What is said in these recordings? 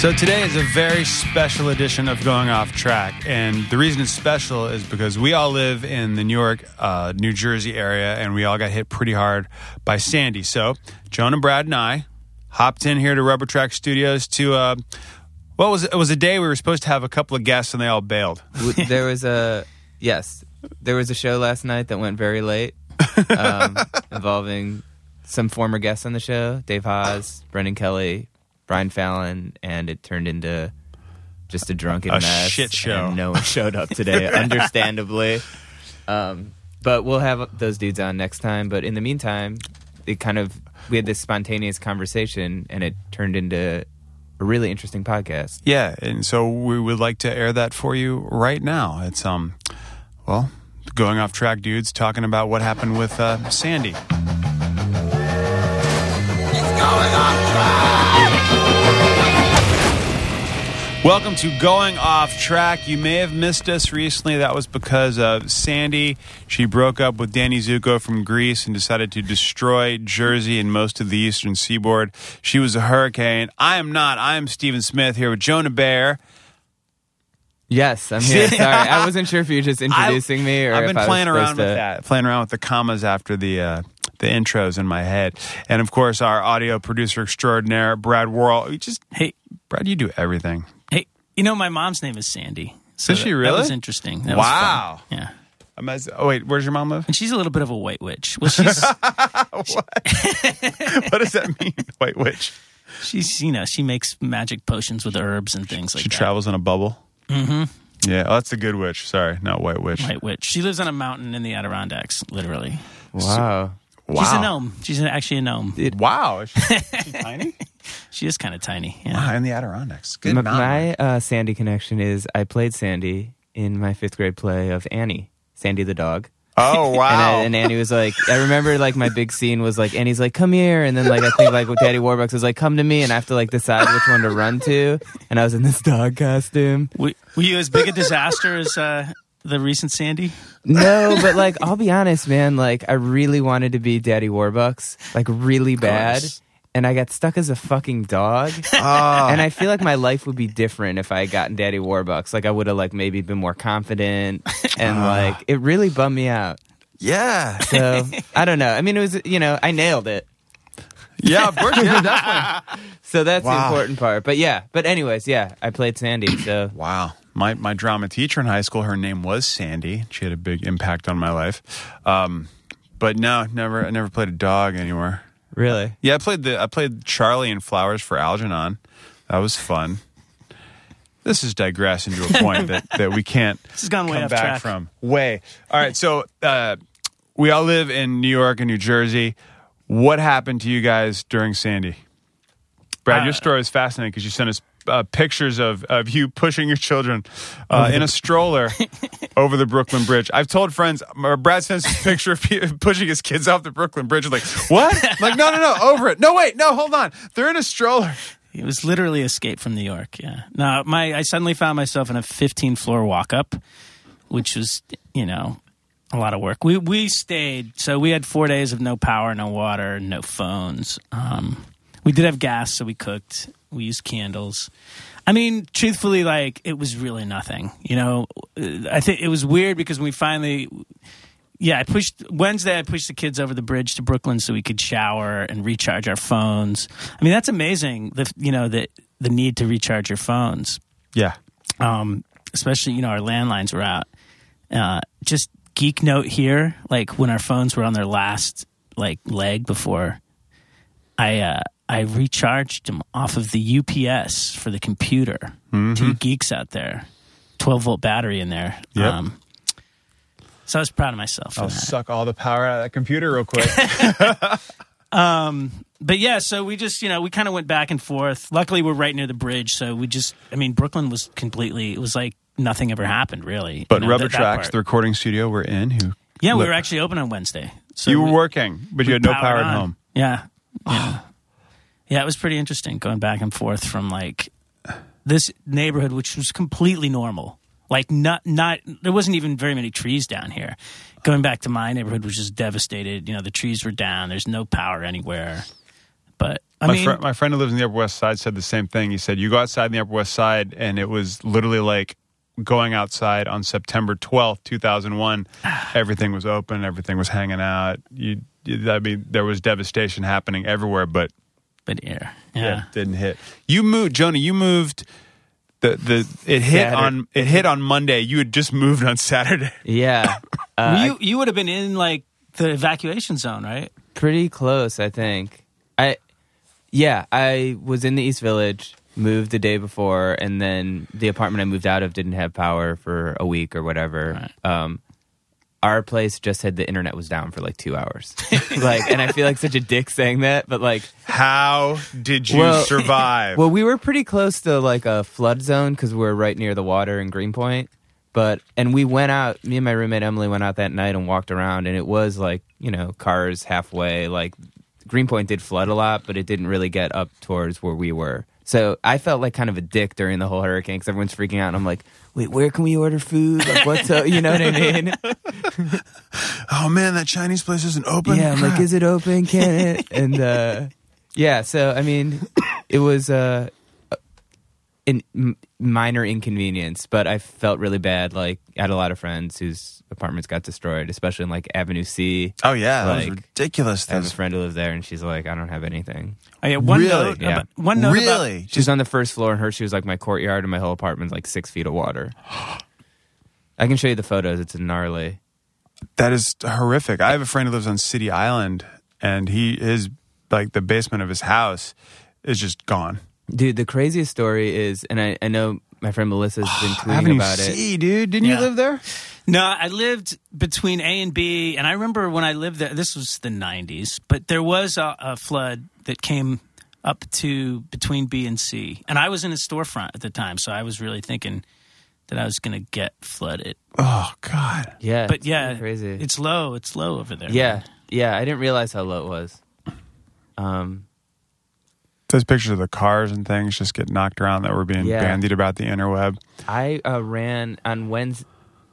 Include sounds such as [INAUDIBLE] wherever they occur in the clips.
So today is a very special edition of Going Off Track, and the reason it's special is because we all live in the New York, uh, New Jersey area, and we all got hit pretty hard by Sandy. So Jonah and Brad and I hopped in here to Rubber Track Studios to. Uh, well, it was it was a day we were supposed to have a couple of guests, and they all bailed. There was a yes, there was a show last night that went very late, um, [LAUGHS] involving some former guests on the show: Dave Hause, Brendan Kelly, Brian Fallon, and it turned into just a drunken A mess. shit show. And no one showed up today, [LAUGHS] understandably. Um, but we'll have those dudes on next time. But in the meantime, it kind of we had this spontaneous conversation, and it turned into a really interesting podcast. Yeah, and so we would like to air that for you right now. It's um, well, going off track, dudes, talking about what happened with uh, Sandy. Welcome to Going Off Track. You may have missed us recently. That was because of Sandy. She broke up with Danny Zuko from Grease and decided to destroy Jersey and most of the eastern seaboard. She was a hurricane. I am not. I am Steven Smith here with Jonah Bayer. Yes, I'm here. [LAUGHS] Sorry, I wasn't sure if you were just introducing me or I've if been I was playing around with to- that, playing around with the commas after the uh, the intros in my head, and of course our audio producer extraordinaire Brad Worrell. Just Hey, Brad, you do everything. hey, you know my mom's name is Sandy. So Is she that- really? That was interesting. That Wow. Was. Yeah. I'm as- oh wait, where's your mom live? And she's a little bit of a white witch. Well, she's [LAUGHS] [LAUGHS] what does that mean, White Witch? she's you know she makes magic potions with herbs and things like She that. travels in a bubble. Mm-hmm. Yeah, oh, that's the good witch. Sorry, not White Witch. White witch. She lives on a mountain in the Adirondacks, literally. Wow. Wow. She's a gnome. She's actually a gnome. Wow, is she, is [LAUGHS] she tiny? She is kind of tiny. Yeah. Wow, in the Adirondacks. Good M- mountain. my uh, Sandy connection is I played Sandy in my fifth grade play of Annie, Sandy the dog. Oh [LAUGHS] And, wow! I, and Annie was like, I remember like my big scene was like, Annie's like, come here. And then like, I think like with Daddy Warbucks was like, come to me. And I have to like decide which one to run to. And I was in this dog costume. Were, were you as big a disaster as uh, the recent Sandy? No, [LAUGHS] but like, I'll be honest, man. Like, I really wanted to be Daddy Warbucks, like really bad. And I got stuck as a fucking dog. [LAUGHS] Ah. And I feel like my life would be different if I had gotten Daddy Warbucks. Like I would have like maybe been more confident and ah. like it really bummed me out. yeah, So I don't know. I mean it was you know, I nailed it. yeah, of course, yeah, definitely. [LAUGHS] So that's the Wow. important part. But yeah, but anyways, yeah, I played Sandy. So Wow. My my drama teacher in high school, her name was Sandy. She had a big impact on my life. Um, but no, never I never played a dog anywhere. really. Yeah, I played the I played Charlie and Flowers for Algernon. That was fun. This is digressing to a point that, [LAUGHS] that we can't This has gone way come off back track. from. Way. All right, so uh, we all live in New York and New Jersey. What happened to you guys during Sandy? Brad, your Uh, story is fascinating because you sent us uh, pictures of, of you pushing your children uh, in a stroller [LAUGHS] over the Brooklyn Bridge. I've told friends, uh, Brad sends a picture of pe- [LAUGHS] pushing his kids off the Brooklyn Bridge. I'm like, what? like, no, no, no, over it. No, wait, no, hold on. They're in a stroller. It was literally Escape from New York. Yeah. No, my I suddenly found myself in a 15 floor walk up, which was you know a lot of work. We we stayed so we had four days of no power, no water, no phones. Um, we did have gas, so we cooked. We used candles. I mean, truthfully, like it was really nothing. You know, I think it was weird because when we finally yeah, I pushed Wednesday. I pushed the kids over the bridge to Brooklyn so we could shower and recharge our phones. I mean, that's amazing. The you know the the need to recharge your phones, Yeah. um, especially you know our landlines were out. Uh, just geek note here, like when our phones were on their last like leg before I uh, I recharged them off of the UPS for the computer. Two geeks out there, twelve volt battery in there. Yep. Um, so I was proud of myself. I'll suck all the power out of that computer real quick. [LAUGHS] [LAUGHS] but yeah, so we just, you know, we kind of went back and forth. Luckily, we're right near the bridge, so we just, I mean, Brooklyn was completely, it was like nothing ever happened, really. but You know, Rubber that Tracks, part. the recording studio we're in, who yeah, we were actually open on Wednesday. So you were we- working, but you had no power at home. Yeah. [SIGHS] Yeah. Yeah, it was pretty interesting going back and forth from like this neighborhood, which was completely normal. Like not not there wasn't even very many trees down here. Going back to my neighborhood, which is devastated. You know, the trees were down. There's no power anywhere. But I my, mean, fri- my friend who lives in the Upper West Side said the same thing. He said you go outside in the Upper West Side, and it was literally like going outside on September twelfth, two thousand one. [SIGHS] Everything was open. Everything was hanging out. You, you- I mean, there was devastation happening everywhere, but but here, yeah. it didn't hit. You moved, Jonah. You moved. The the it hit Saturday. on it hit on Monday. You had just moved on Saturday. [LAUGHS] Yeah. Uh, you you would have been in like the evacuation zone, right? pretty close, I think. I yeah, I was in the East Village, moved the day before, and then the apartment I moved out of didn't have power for a week or whatever. Um, our place just said the internet was down for like two hours. [LAUGHS] like, and I feel like such a dick saying that, but like, How did you Well- survive? [LAUGHS] well, we were pretty close to like a flood zone because we're right near the water in Greenpoint. But and we went out. Me and my roommate Emily went out that night and walked around, and it was like you know cars halfway. Like Greenpoint did flood a lot, but it didn't really get up towards where we were. So I felt like kind of a dick during the whole hurricane because everyone's freaking out. And I'm like, wait, where can we order food? Like, what's up? You know what I mean? [LAUGHS] oh man, that Chinese place isn't open. yeah, I'm like, is it open? Can it? And uh, yeah, so I mean, it was uh, m- minor inconvenience, but I felt really bad. Like, I had a lot of friends whose apartments got destroyed, especially in like Avenue C. Oh yeah, that was Like, ridiculous. I have a friend who lives there, and she's like, I don't have anything. Oh, yeah, one Really? note. Yeah. About, one note about really? She's on the first floor, and her she was like my courtyard, and my whole apartment's like six feet of water. [GASPS] I can show you the photos. It's gnarly. That is horrific. I have a friend who lives on City Island, and he his like the basement of his house is just gone. Dude, the craziest story is, and I, I know my friend Melissa's been [SIGHS] tweeting Avenue about it. C, dude. Didn't Yeah. you live there? No, I lived between A and B, and I remember when I lived there. This was the '90s, but there was a, a flood that came up to between B and C, and I was in a storefront at the time, so I was really thinking that I was going to get flooded. Oh God. Yeah, But it's yeah, crazy. It's low. It's low over there. yeah, yeah. I didn't realize how low it was. Um, Those pictures of the cars and things just get knocked around that were being Yeah. bandied about the interweb. I uh, ran on Wednesday,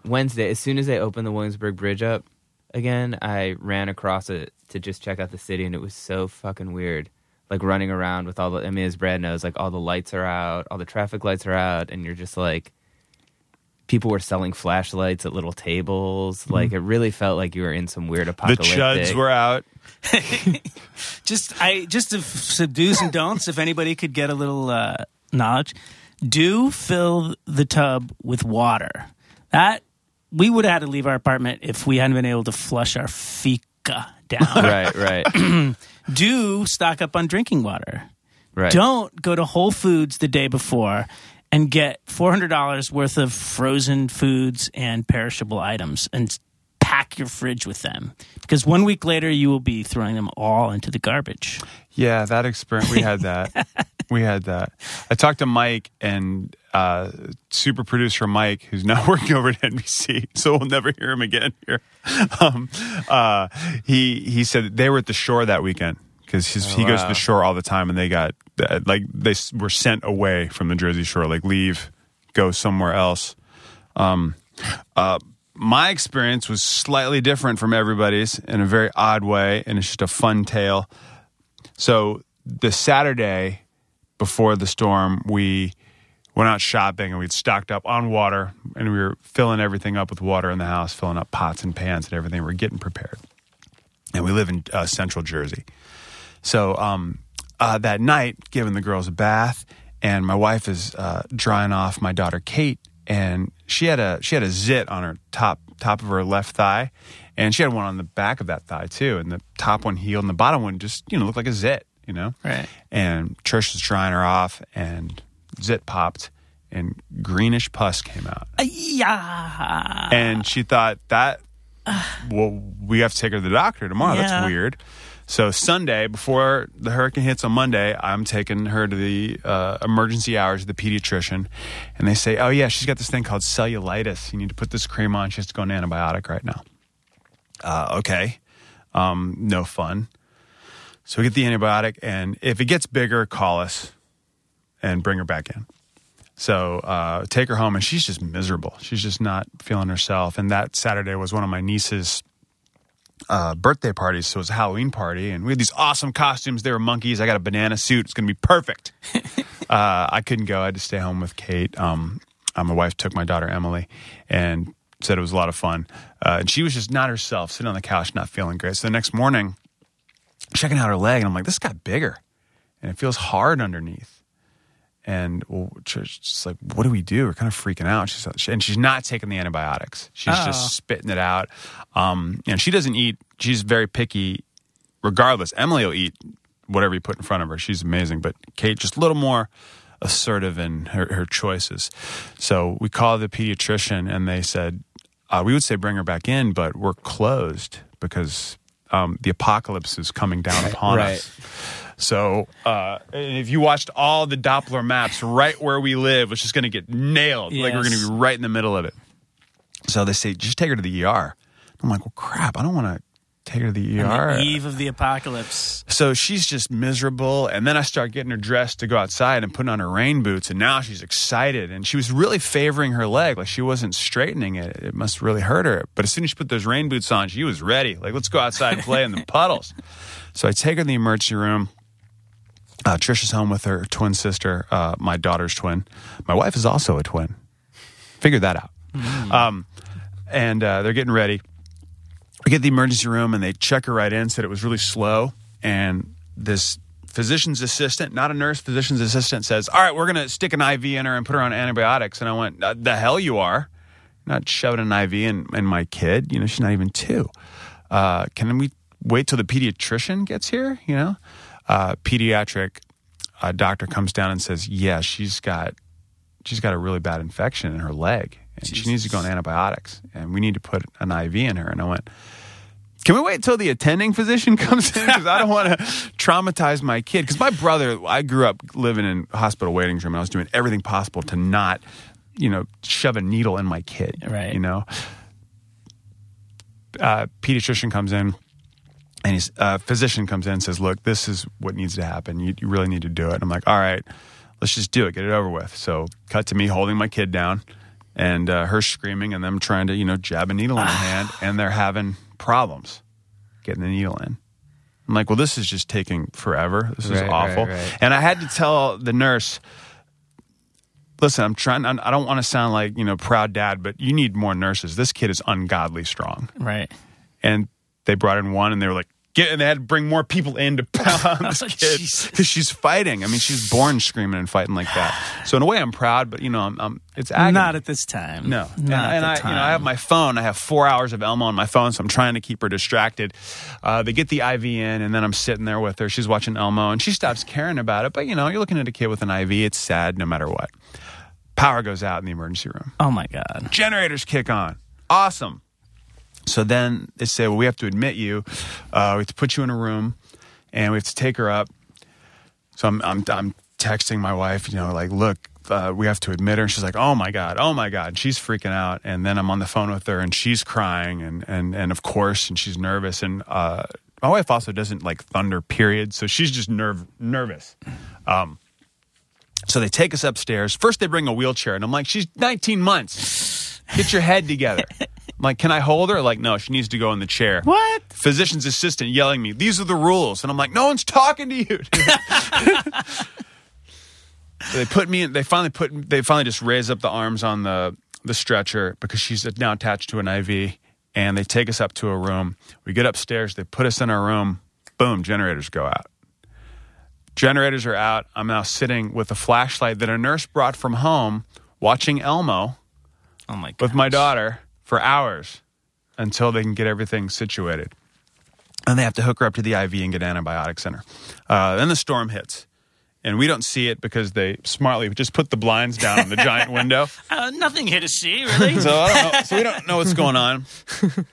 Wednesday. As soon as they opened the Williamsburg Bridge up again, I ran across it to just check out the city, and it was so fucking weird. Like running around with all the. I mean, as Brad knows, like all the lights are out, all the traffic lights are out, and you're just like. People were selling flashlights at little tables. Like it really felt like you were in some weird apocalypse. The chuds were out. [LAUGHS] just I just to f- subdue some don'ts. If anybody could get a little uh, knowledge, do fill the tub with water. That we would have had to leave our apartment if we hadn't been able to flush our fika down. [LAUGHS] right, right, [CLEARS THROAT] do stock up on drinking water. right. Don't go to Whole Foods the day before and get four hundred dollars worth of frozen foods and perishable items and pack your fridge with them because one week later you will be throwing them all into the garbage. Yeah, that experience. We had that. [LAUGHS] we had that. I talked to Mike and uh, super producer Mike, who's now [LAUGHS] working over at NBC, so we'll never hear him again here. [LAUGHS] Um, uh, he he said they were at the shore that weekend because he goes to the shore all the time, and they got uh, like they were sent away from the Jersey Shore, like leave, go somewhere else. Um, uh, my experience was slightly different from everybody's in a very odd way, and it's just a fun tale. So the Saturday before the storm, we went out shopping and we'd stocked up on water and we were filling everything up with water in the house, filling up pots and pans and everything. We're getting prepared. And we live in uh, central Jersey. So um, uh, that night, giving the girls a bath, and my wife is uh, drying off my daughter Kate, and she had a she had a zit on her top top of her left thigh, and she had one on the back of that thigh too, and the top one healed, and the bottom one just you know looked like a zit, you know. Right. And Trish was drying her off, and zit popped, and greenish pus came out, Yeah. and she thought that well, we have to take her to the doctor tomorrow. Yeah. That's weird. So Sunday, before the hurricane hits on Monday, I'm taking her to the uh, emergency hours of the pediatrician, and they say, "Oh yeah, she's got this thing called cellulitis. You need to put this cream on. She has to go on antibiotic right now." Uh, okay, um, no fun. So we get the antibiotic, and if it gets bigger, call us and bring her back in. So uh, take her home, and she's just miserable. She's just not feeling herself. And that Saturday was one of my niece's uh, birthday party, so it was a Halloween party, and we had these awesome costumes. They were monkeys. I got a banana suit. It's going to be perfect. [LAUGHS] uh, I couldn't go. I had to stay home with Kate. Um, uh, my wife took my daughter Emily, and said it was a lot of fun. Uh, and she was just not herself, sitting on the couch, not feeling great. So the next morning, checking out her leg, and I'm like, this got bigger, and it feels hard underneath. And well, just like, what do we do? We're kind of freaking out. She's and she's not taking the antibiotics. She's Oh. just spitting it out. Um, and she doesn't eat. She's very picky. Regardless, Emily will eat whatever you put in front of her. She's amazing. But Kate just a little more assertive in her, her choices. So we called the pediatrician, and they said uh, we would say bring her back in, but we're closed because um, the apocalypse is coming down upon Right. us. So uh, if you watched all the Doppler maps, right where we live was just going to get nailed. Like we're going to be right in the middle of it. So they say just take her to the ER. I'm like, well, crap, I don't want to take her to the ER. the eve of the apocalypse. So she's just miserable. And then I start getting her dressed to go outside and putting on her rain boots. And now she's excited. And she was really favoring her leg. Like she wasn't straightening it. It must really hurt her. But as soon as she put those rain boots on, she was ready. Like, let's go outside and play in the [LAUGHS] puddles. So I take her to the emergency room. Uh, Trisha's home with her twin sister, uh, my daughter's twin. My wife is also a twin. Figured that out. Um, and uh, they're getting ready. We get the emergency room and they check her right in, said it was really slow. And this physician's assistant, not a nurse, physician's assistant says, All right, we're going to stick an IV in her and put her on antibiotics. And I went, "Uh, The hell you are. Not shoving an IV in, in my kid. You know, she's not even two. Uh, can we wait till the pediatrician gets here? You know, uh, pediatric uh, doctor comes down and says, Yeah, she's got she's got a really bad infection in her leg and she needs to go on antibiotics and we need to put an IV in her. And I went, can we wait until the attending physician [LAUGHS] comes in? Because I don't want to traumatize my kid. Because my brother, I grew up living in hospital waiting room and I was doing everything possible to not, you know, shove a needle in my kid. Right. You know, uh, pediatrician comes in and he's uh, physician comes in and says, "Look, this is what needs to happen. You, you really need to do it." And I'm like, "All right, let's just do it. Get it over with." So, cut to me holding my kid down, and uh, her screaming, and them trying to, you know, jab a needle in her [SIGHS] hand, and they're having problems getting the needle in. I'm like, "Well, this is just taking forever. This is Right, right, awful." right. And I had to tell the nurse. Listen, I'm trying. I don't want to sound like you know proud dad, but you need more nurses. This kid is ungodly strong Right. and they brought in one and they were like get and they had to bring more people in to pound [LAUGHS] this Oh, kid because she's fighting i mean she's born screaming and fighting like that so in a way i'm proud but you know i'm, I'm it's agony. Not at this time. no and, Not and the I, time. you know, I have my phone i have four hours of elmo on my phone so i'm trying to keep her distracted uh, they get the iv in and then i'm sitting there with her she's watching elmo and she stops caring about it but you know you're looking at a kid with an iv it's sad no matter what power goes out in the emergency room Oh my god. generators kick on. Awesome. So then they say, well, we have to admit you. Uh, we have to put you in a room, and we have to take her up. So I'm I'm, I'm texting my wife, you know, like, look, uh, we have to admit her. And she's like, oh my god, oh my god. She's freaking out. And then I'm on the phone with her, and she's crying, and and and of course, and she's nervous. And uh, my wife also doesn't like thunder periods, so she's just nerve nervous. Um, so they take us upstairs. First, they bring a wheelchair, and I'm like, she's 19 months. Get your head together. [LAUGHS] I'm like, can I hold her? Like, no, she needs to go in the chair. What? Physician's assistant yelling at me, these are the rules. And I'm like, no one's talking to you. So [LAUGHS] they put me in, they finally put, they finally just raise up the arms on the, the stretcher because she's now attached to an IV. And they take us up to a room. We get upstairs, they put us in our room. Boom, generators go out. Generators are out. I'm now sitting with a flashlight that a nurse brought from home, watching Elmo Oh my god. with my daughter for hours until they can get everything situated. And they have to hook her up to the IV and get antibiotics in her. Uh, then the storm hits. And we don't see it because they smartly just put the blinds down on the giant window. [LAUGHS] Uh, nothing here to see, really. So I don't know. So we don't know what's going on. [LAUGHS]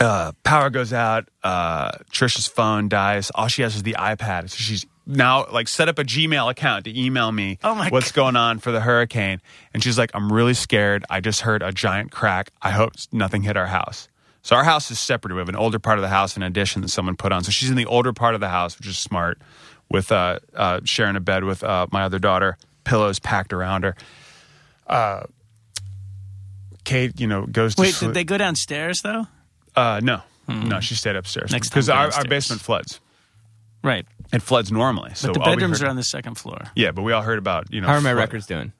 Uh, power goes out. Uh, Trisha's phone dies. All she has is the iPad. So she's now like set up a Gmail account to email me Oh my what's going on for the hurricane. And she's like, I'm really scared. I just heard a giant crack. I hope nothing hit our house. So our house is separate. We have an older part of the house in addition that someone put on. So she's in the older part of the house, which is smart, with uh, uh, sharing a bed with uh, my other daughter, pillows packed around her. Uh, Kate, you know, goes to Wait, did they go downstairs though? Uh, no, No, she stayed upstairs because our, our basement floods. Right. It floods normally. So But the bedrooms heard- are on the second floor. Yeah, but we all heard about you know. How are my flood. records doing?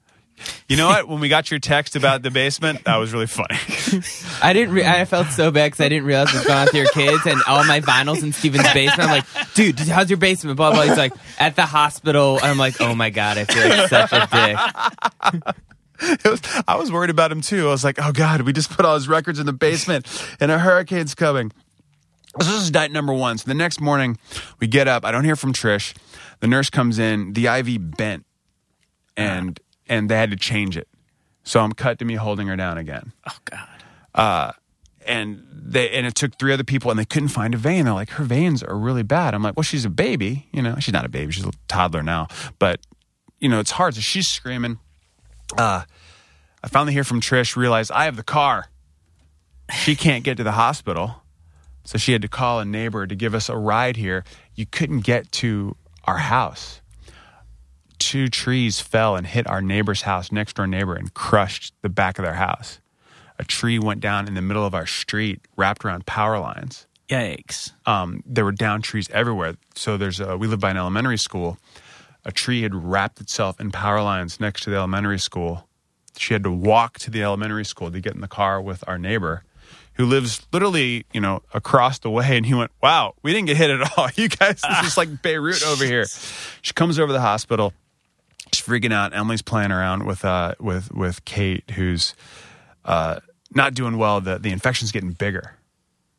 You know what? When we got your text about the basement, that was really funny. [LAUGHS] I didn't. Re- I felt so bad because I didn't realize what's going on with your kids and all my vinyls in Steven's basement. I'm like, dude, how's your basement? Blah blah. He's like, at the hospital. I'm like, oh my god, I feel like such a dick. [LAUGHS] It was, I was worried about him too. I was like, oh God, we just put all his records in the basement and a hurricane's coming. So this is night number one. So the next morning, we get up. I don't hear from Trish. The nurse comes in. The IV bent, and and they had to change it. So I'm cut to me holding her down again. Oh God. and they and it took three other people and they couldn't find a vein. They're like, her veins are really bad. I'm like, well, she's a baby, you know. She's not a baby, she's a toddler now, but you know, it's hard. So she's screaming. Uh, I finally hear from Trish. Realize I have the car. She can't get to the hospital, so she had to call a neighbor to give us a ride here. You couldn't get to our house. Two trees fell and hit our neighbor's house, next door neighbor, and crushed the back of their house a tree went down in the middle of our street, wrapped around power lines. Yikes. Um, there were down trees everywhere. So there's a, we live by an elementary school. A tree had wrapped itself in power lines next to the elementary school. She had to walk to the elementary school to get in the car with our neighbor, who lives literally, you know, across the way. And he went, "Wow, we didn't get hit at all. [LAUGHS] You guys, this is like Beirut over here." She comes over to the hospital. She's freaking out. Emily's playing around with uh with with Kate, who's uh, not doing well. The the infection's getting bigger,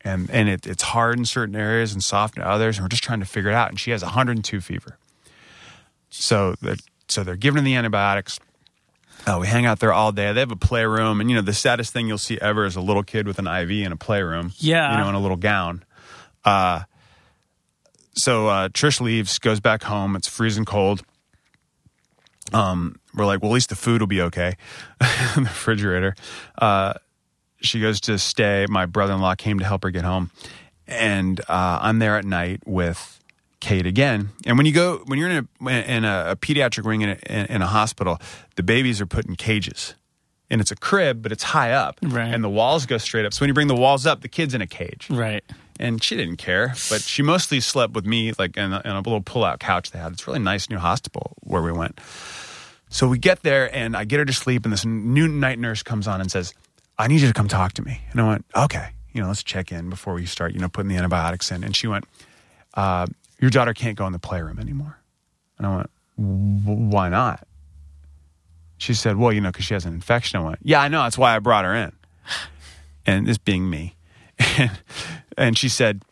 and and it, it's hard in certain areas and soft in others. And we're just trying to figure it out. And she has 102 fever. So they're, so they're giving her the antibiotics. Uh, we hang out there all day. They have a playroom, and you know the saddest thing you'll see ever is a little kid with an IV in a playroom. Yeah. you know, in a little gown. Uh, so uh, Trish leaves, goes back home. It's freezing cold. Um, we're like, well, at least the food will be okay [LAUGHS] in the refrigerator. Uh, she goes to stay. My brother-in-law came to help her get home, and uh, I'm there at night with Kate again. And when you go, when you're in a in a, a pediatric wing in a, in, a hospital, the babies are put in cages, and it's a crib, but it's high up, Right. and the walls go straight up. So when you bring the walls up, the kid's in a cage Right. and she didn't care. But she mostly slept with me, like in a, in a little pull-out couch they had. It's a really nice new hospital where we went. So we get there, and I get her to sleep, and this new night nurse comes on and says, "I need you to come talk to me." And I went, "Okay, you know, let's check in before we start, you know, putting the antibiotics in." And she went, uh, "Your daughter can't go in the playroom anymore." And I went, "W- "Why not?" She said, "Well, you know, because she has an infection." I went, "Yeah, I know. That's why I brought her in." And this being me, and, [LAUGHS] and she said,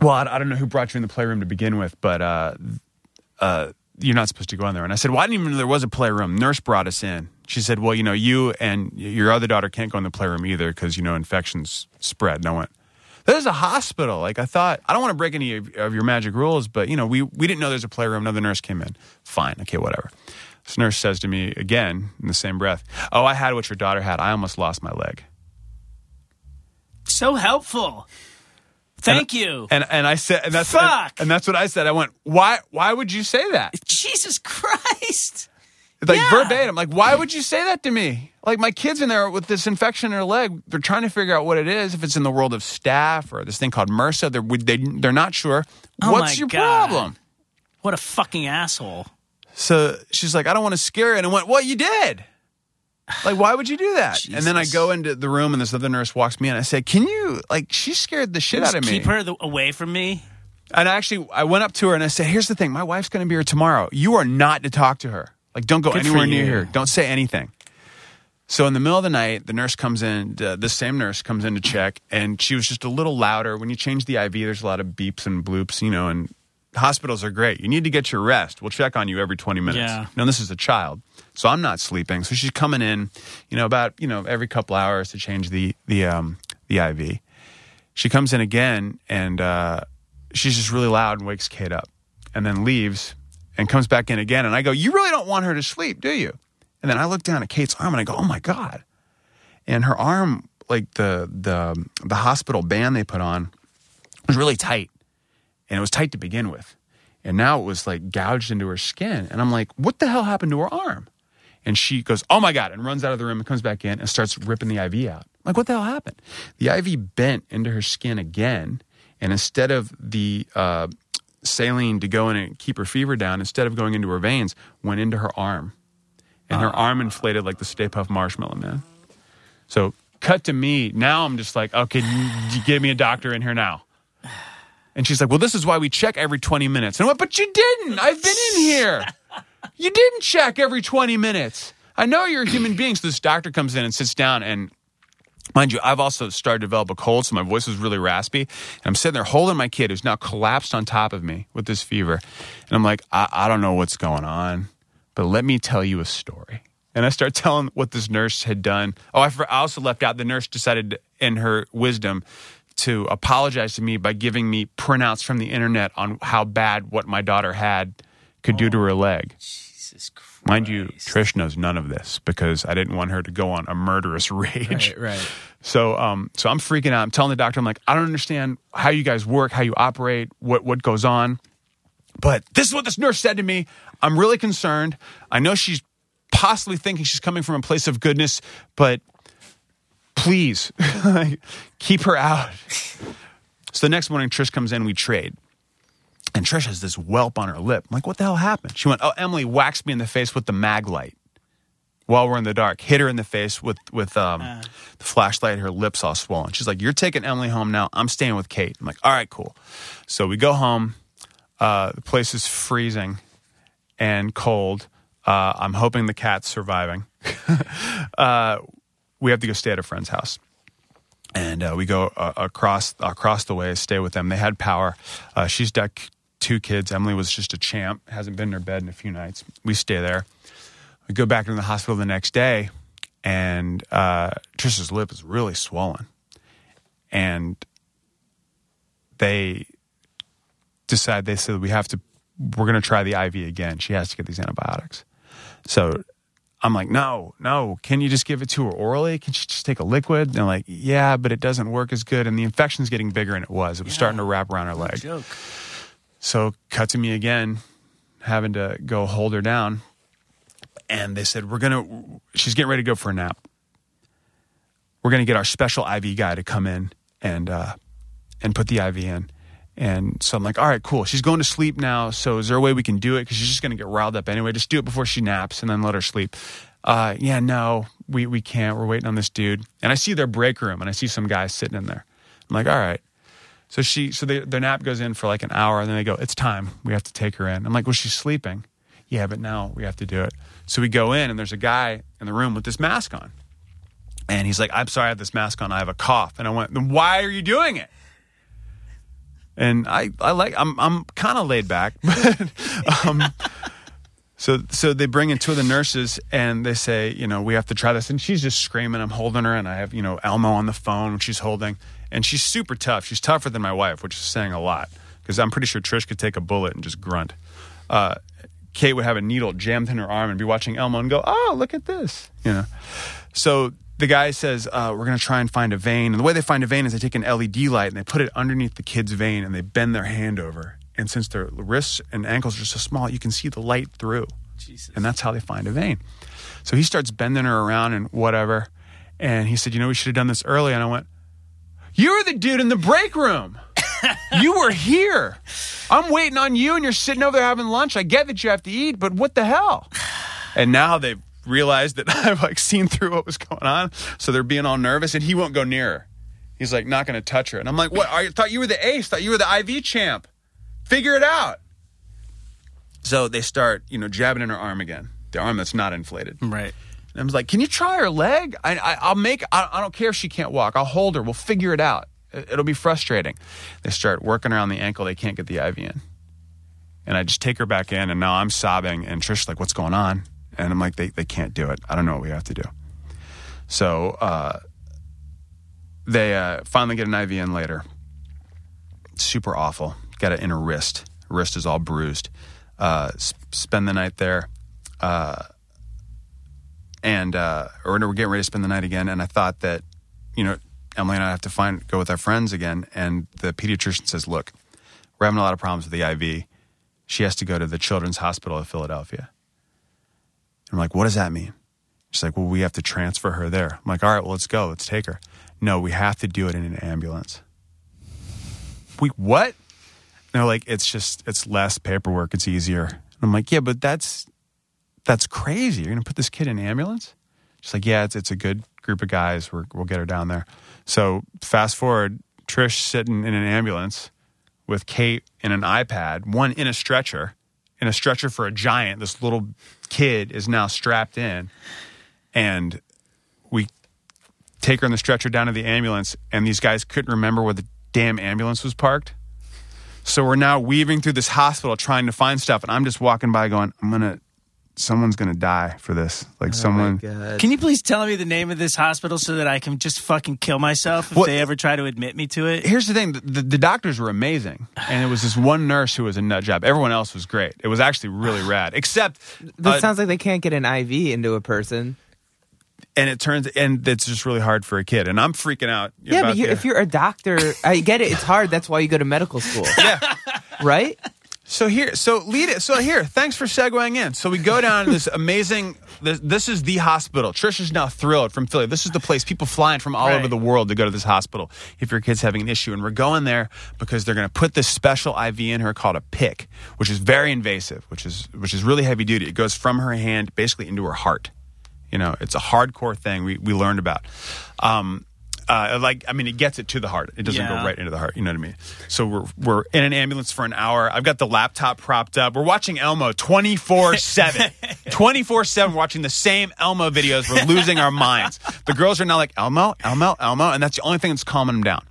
"Well, I, I don't know who brought you in the playroom to begin with, but uh, uh, you're not supposed to go in there." And I said, "Well, I didn't even know there was a playroom. Nurse brought us in." She said, "Well, you know, you and your other daughter can't go in the playroom either because you know infections spread." And I went, "There's a hospital." Like I thought, I don't want to break any of, of your magic rules, but you know, we we didn't know there's a playroom. Another nurse came in. Fine, okay, whatever. This nurse says to me again in the same breath, "Oh, I had what your daughter had. I almost lost my leg." So helpful. Thank you. And and I said, and that's Fuck. and, and that's what I said. I went, why why would you say that? Jesus Christ. Like Yeah. verbatim. Like, why would you say that to me? Like my kids in there with this infection in their leg, they're trying to figure out what it is. If it's in the world of staph or this thing called MRSA, they're they, they're not sure. Oh What's your God. problem? What a fucking asshole. So she's like, I don't want to scare you. And I went, Well, you did. Like, why would you do that? And then I go into the room and this other nurse walks me in. I said, Can you like she scared the shit out of Just me. keep her the, away from me. And actually, I went up to her and I said, "Here's the thing: my wife's going to be here tomorrow. You are not to talk to her. Like, don't go Good anywhere near you. her. Don't say anything." So in the middle of the night, the nurse comes in. Uh, this same nurse comes in to check, and she was just a little louder. When you change the IV, there's a lot of beeps and bloops, you know. And hospitals are great. You need to get your rest. We'll check on you every 20 minutes. Yeah. Now this is a child, so I'm not sleeping. So she's coming in, you know, about you know every couple hours to change the the um, the IV she comes in again and uh, she's just really loud and wakes Kate up and then leaves and comes back in again. And I go, You really don't want her to sleep, do you? And then I look down at Kate's arm and I go, Oh my God. And her arm, like the the the hospital band they put on, was really tight. And it was tight to begin with. And now it was like gouged into her skin. And I'm like, What the hell happened to her arm? And she goes, Oh my God, and runs out of the room and comes back in and starts ripping the IV out. like, what the hell happened? The IV bent into her skin again. And instead of the uh, saline to go in and keep her fever down, instead of going into her veins, went into her arm. And her ah. arm inflated like the Stay Puft Marshmallow Man. So, cut to me. Now I'm just like, okay, you give me a doctor in here now. And she's like, well, this is why we check every 20 minutes. And I went, but you didn't. I've been in here. You didn't check every 20 minutes. I know you're a human being. So this doctor comes in and sits down and Mind you, I've also started to develop a cold, so my voice is really raspy. And I'm sitting there holding my kid who's now collapsed on top of me with this fever. And I'm like, I, I don't know what's going on, but let me tell you a story. And I start [LAUGHS] telling what this nurse had done. Oh, I, I also left out the nurse decided, in her wisdom, to apologize to me by giving me printouts from the internet on how bad what my daughter had could do to oh, her leg. Jesus Christ. Mind you, Trish knows none of this because I didn't want her to go on a murderous [LAUGHS] rage. Right, right. So, um, so I'm freaking out. I'm telling the doctor, I'm like, I don't understand how you guys work, how you operate, what what goes on. But this is what this nurse said to me. I'm really concerned. I know she's possibly thinking she's coming from a place of goodness, but please [LAUGHS] keep her out. So the next morning, Trish comes in, we trade. And Trish has this whelp on her lip. I'm like, what the hell happened? She went, oh, Emily waxed me in the face with the mag light while we're in the dark. Hit her in the face with with um, the flashlight. Her lips all swollen. She's like, you're taking Emily home now. I'm staying with Kate. I'm like, all right, cool. So we go home. Uh, the place is freezing and cold. Uh, I'm hoping the cat's surviving. [LAUGHS] uh, we have to go stay at a friend's house and uh, we go uh, across across the way, stay with them. They had power. Uh, she's got two kids. Emily was just a champ, hasn't been in her bed in a few nights. We stay there. We go back into the hospital the next day, and uh, Trisha's lip is really swollen, and they decide they said we have to. We're going to try the IV again. She has to get these antibiotics. So I'm like, no, no. Can you just give it to her orally? Can she just take a liquid? And they're like, yeah, but it doesn't work as good. And the infection's getting bigger, and it was. It was starting to wrap around her leg. Joke. So cut to me again, having to go hold her down. And they said, We're gonna she's getting ready to go for a nap. We're gonna get our special IV guy to come in and uh and put the IV in. And so I'm like, all right, cool. She's going to sleep now. So is there a way we can do it? Because she's just going to get riled up anyway. Just do it before she naps and then let her sleep. Uh, yeah, no, we, we can't. We're waiting on this dude. And I see their break room and I see some guys sitting in there. I'm like, all right. So she, so they, their nap goes in for like an hour and then they go, it's time. We have to take her in. I'm like, well, she's sleeping. Yeah, but now we have to do it. So we go in and there's a guy in the room with this mask on. And he's like, I'm sorry, I have this mask on. I have a cough. And I went, then why are you doing it? And I, I like, I'm, I'm kind of laid back, [LAUGHS] but, um, so, so they bring in two of the nurses and they say, you know, we have to try this. And she's just screaming. I'm holding her and I have, you know, Elmo on the phone, which she's holding. And she's super tough. She's tougher than my wife, which is saying a lot because I'm pretty sure Trish could take a bullet and just grunt. Uh, Kate would have a needle jammed in her arm and be watching Elmo and go, "Oh, look at this," you know. So the guy says, uh, "We're going to try and find a vein." And the way they find a vein is they take an LED light and they put it underneath the kid's vein and they bend their hand over. And since their wrists and ankles are so small, you can see the light through. Jesus. And that's how they find a vein. So he starts bending her around and whatever. And he said, "You know, we should have done this early." And I went, "You were the dude in the break room." you were here. I'm waiting on you, and you're sitting over there having lunch. I get that you have to eat, but what the hell? And now they've realized that [LAUGHS] I've like seen through what was going on, so they're being all nervous, and he won't go near her. He's like not going to touch her, and I'm like, "What? I thought you were the ace. Thought you were the IV champ. Figure it out." So they start, you know, jabbing in her arm again, the arm that's not inflated. Right. And I was like, "Can you try her leg? I, I, I'll make. I, I don't care if she can't walk. I'll hold her. We'll figure it out. It- It'll be frustrating." They start working around the ankle. They can't get the IV in, and I just take her back in, and now I'm sobbing. And Trish's like, "What's going on?" And I'm like, "They they can't do it. I don't know what we have to do." So uh, they uh, finally get an IV in later. Super awful. Got it in her wrist. Wrist is all bruised. Uh, s- spend the night there uh, and uh, or we're getting ready to spend the night again. And I thought that, you know, Emily and I have to find go with our friends again. And the pediatrician says, "Look, we're having a lot of problems with the IV. She has to go to the Children's Hospital of Philadelphia." And I'm like, "What does that mean?" She's like, "Well, we have to transfer her there." I'm like, "All right, well, let's go. Let's take her." no, we have to do it in an ambulance. We what? And they're like, it's just it's less paperwork. It's easier. And I'm like, yeah, but that's that's crazy. You're gonna put this kid in an ambulance? She's like, yeah, it's it's a good group of guys. We're, we'll get her down there. So fast forward, Trish sitting in an ambulance with Kate in an iPad, one in a stretcher, in a stretcher for a giant. This little kid is now strapped in, and we take her in the stretcher down to the ambulance, and these guys couldn't remember where the damn ambulance was parked. So we're now weaving through this hospital trying to find stuff, and I'm just walking by going, I'm gonna, someone's gonna die for this. Like someone. Oh my God. Can you please tell me the name of this hospital so that I can just fucking kill myself if What- they ever try to admit me to it? Here's the thing: the, the, the doctors were amazing, and it was this one nurse who was a nut job. Everyone else was great. It was actually really [SIGHS] rad, except That uh, sounds like they can't get an IV into a person. and it turns and it's just really hard for a kid. And I'm freaking out. Yeah, about but you, the- if you're a doctor, I get it. It's hard. That's why you go to medical school, [LAUGHS] yeah. right? So here, so lead it. So here, thanks for segueing in. So we go down to this amazing. This, this is the hospital. Trish is now thrilled from Philly. This is the place people flying from all Right. over the world to go to this hospital if your kid's having an issue. And we're going there because they're going to put this special IV in her called a PICC, which is very invasive, which is which is really heavy duty. It goes from her hand basically into her heart. You know, it's a hardcore thing we we learned about. Um, uh, like I mean, it gets it to the heart. It doesn't Yeah. go right into the heart. You know what I mean? So we're we're in an ambulance for an hour. I've got the laptop propped up. We're watching Elmo twenty four seven, [LAUGHS] twenty four seven, watching the same Elmo videos. We're losing our minds. The girls are now like Elmo, Elmo, Elmo, and that's the only thing that's calming them down.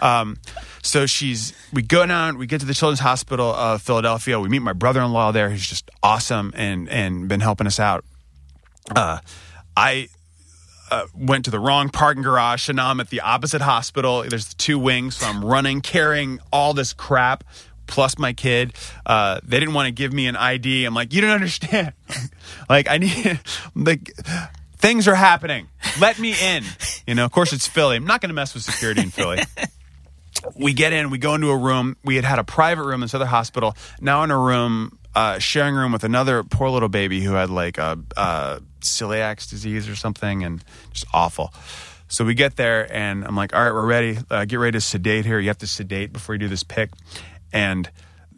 Um, so she's we go down, we get to the Children's Hospital of Philadelphia. We meet my brother in law there, who's just awesome and and been helping us out. Uh, I uh, went to the wrong parking garage, so now I'm at the opposite hospital. There's the two wings, so I'm running, carrying all this crap, plus my kid. Uh, they didn't want to give me an ID. I'm like, you don't understand. [LAUGHS] like, I need, [LAUGHS] like, things are happening. Let me in. You know, of course, it's Philly. I'm not going to mess with security in Philly. [LAUGHS] we get in, we go into a room. We had had a private room in this other hospital. Now in a room, uh, sharing room with another poor little baby who had like a, a celiac disease or something, and just awful. So we get there, and I'm like, "All right, we're ready. Uh, get ready to sedate here. You have to sedate before you do this PICC." And